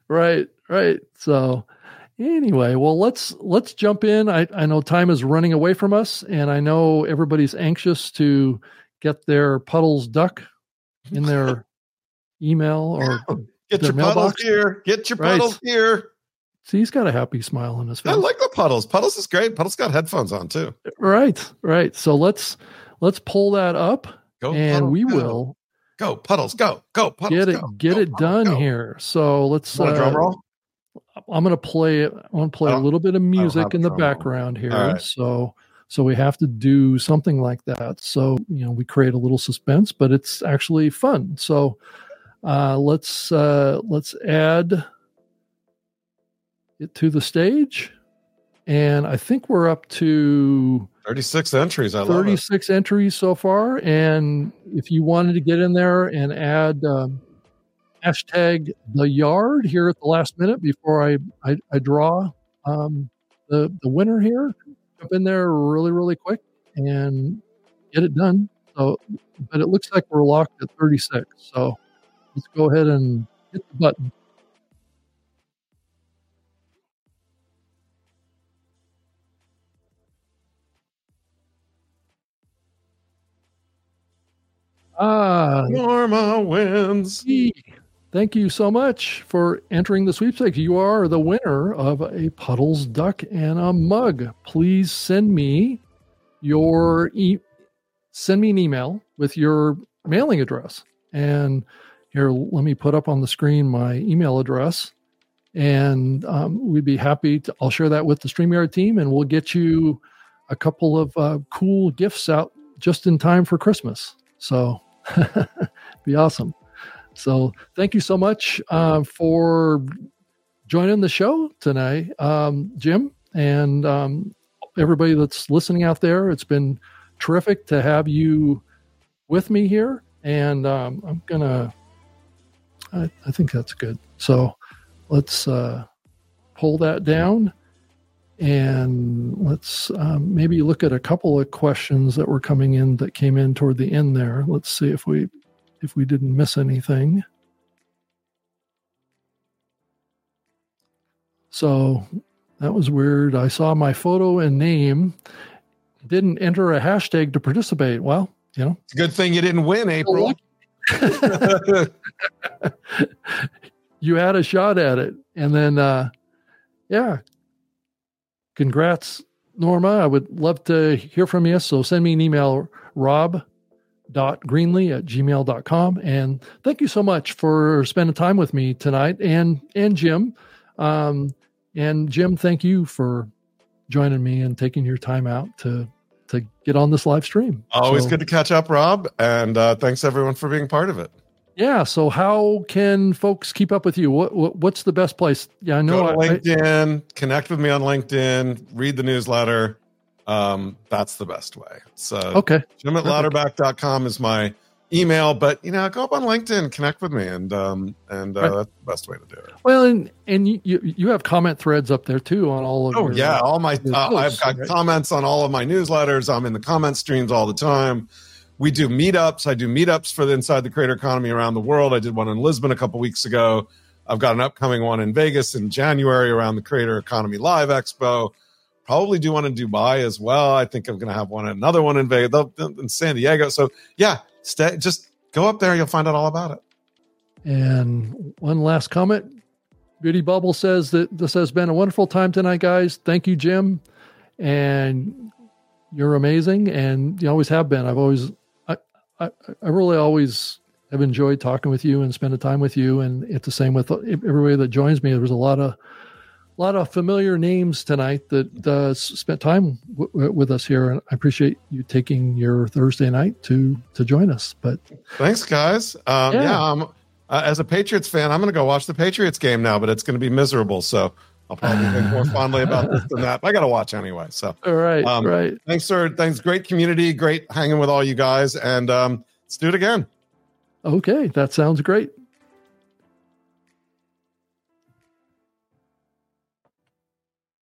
Right, right. So anyway, well let's let's jump in. I, I know time is running away from us, and I know everybody's anxious to get their puddles duck in their <laughs> email or get your mailbox. puddles here. Get your right. puddles here. See, he's got a happy smile on his face. I like the puddles. Puddles is great. Puddles got headphones on too. Right, right. So let's let's pull that up Go and puddles, we go. will go puddles, go, go puddles, get it, go, get go, it done go. here. So let's. Uh, drum roll? I'm going to play. I'm gonna play a little bit of music in the background roll. here. Right. So, so we have to do something like that. So you know, we create a little suspense, but it's actually fun. So, uh, let's uh, let's add it to the stage, and I think we're up to 36 entries. I 36 entries so far. And if you wanted to get in there and add um, hashtag the yard here at the last minute before I, I, I draw um, the, the winner here, jump in there really, really quick and get it done. So, but it looks like we're locked at 36. So let's go ahead and hit the button. Ah, Norma wins. Thank you so much for entering the sweepstakes. You are the winner of a Puddles duck and a mug. Please send me your e- send me an email with your mailing address. And here, let me put up on the screen my email address. And um, we'd be happy to, I'll share that with the StreamYard team and we'll get you a couple of uh, cool gifts out just in time for Christmas. So <laughs> be awesome. So thank you so much uh, for joining the show tonight, um, Jim, and um, everybody that's listening out there. It's been terrific to have you with me here, and um, I'm gonna. I, I, think that's good. So let's uh, pull that down. And let's um, maybe look at a couple of questions that were coming in that came in toward the end there. Let's see if we if we didn't miss anything. So that was weird. I saw my photo and name, didn't enter a hashtag to participate. Well, you know, it's a good thing you didn't win, April. <laughs> you had a shot at it, and then, uh, yeah, congrats, Norma. I would love to hear from you. So send me an email, rob.greenlee at gmail.com. And thank you so much for spending time with me tonight and, and Jim. Um, and Jim, thank you for joining me and taking your time out to to get on this live stream. Always so, good to catch up, Rob. And uh, thanks everyone for being part of it. Yeah. So, how can folks keep up with you? What, what what's the best place? Yeah, I know. To LinkedIn. I, connect with me on LinkedIn. Read the newsletter. Um, that's the best way. So, okay. Jim at louderback.com is my email. But you know, go up on LinkedIn, connect with me, and um, and uh, right. that's the best way to do it. Well, and and you you have comment threads up there too on all of. Oh your, yeah, all my uh, I've got right? comments on all of my newsletters. I'm in the comment streams all the time. We do meetups. I do meetups for the Inside the Creator Economy around the world. I did one in Lisbon a couple weeks ago. I've got an upcoming one in Vegas in January around the Creator Economy Live Expo. Probably do one in Dubai as well. I think I'm going to have one, another one in Vegas, in San Diego. So yeah, stay, just go up there. You'll find out all about it. And one last comment. Beauty Bubble says that this has been a wonderful time tonight, guys. Thank you, Jim. And you're amazing. And you always have been. I've always, I, I, really always have enjoyed talking with you and spending time with you. And it's the same with everybody that joins me. There was a lot of a lot of familiar names tonight that uh, spent time w- with us here, and I appreciate you taking your Thursday night to to join us. But thanks, guys. Um, yeah, yeah uh, as a Patriots fan, I'm going to go watch the Patriots game now, but it's going to be miserable. So I'll probably think more fondly about this than that. I got to watch anyway. So all right, um, right. Thanks, sir. Thanks. Great community. Great hanging with all you guys, and um, let's do it again. Okay, that sounds great.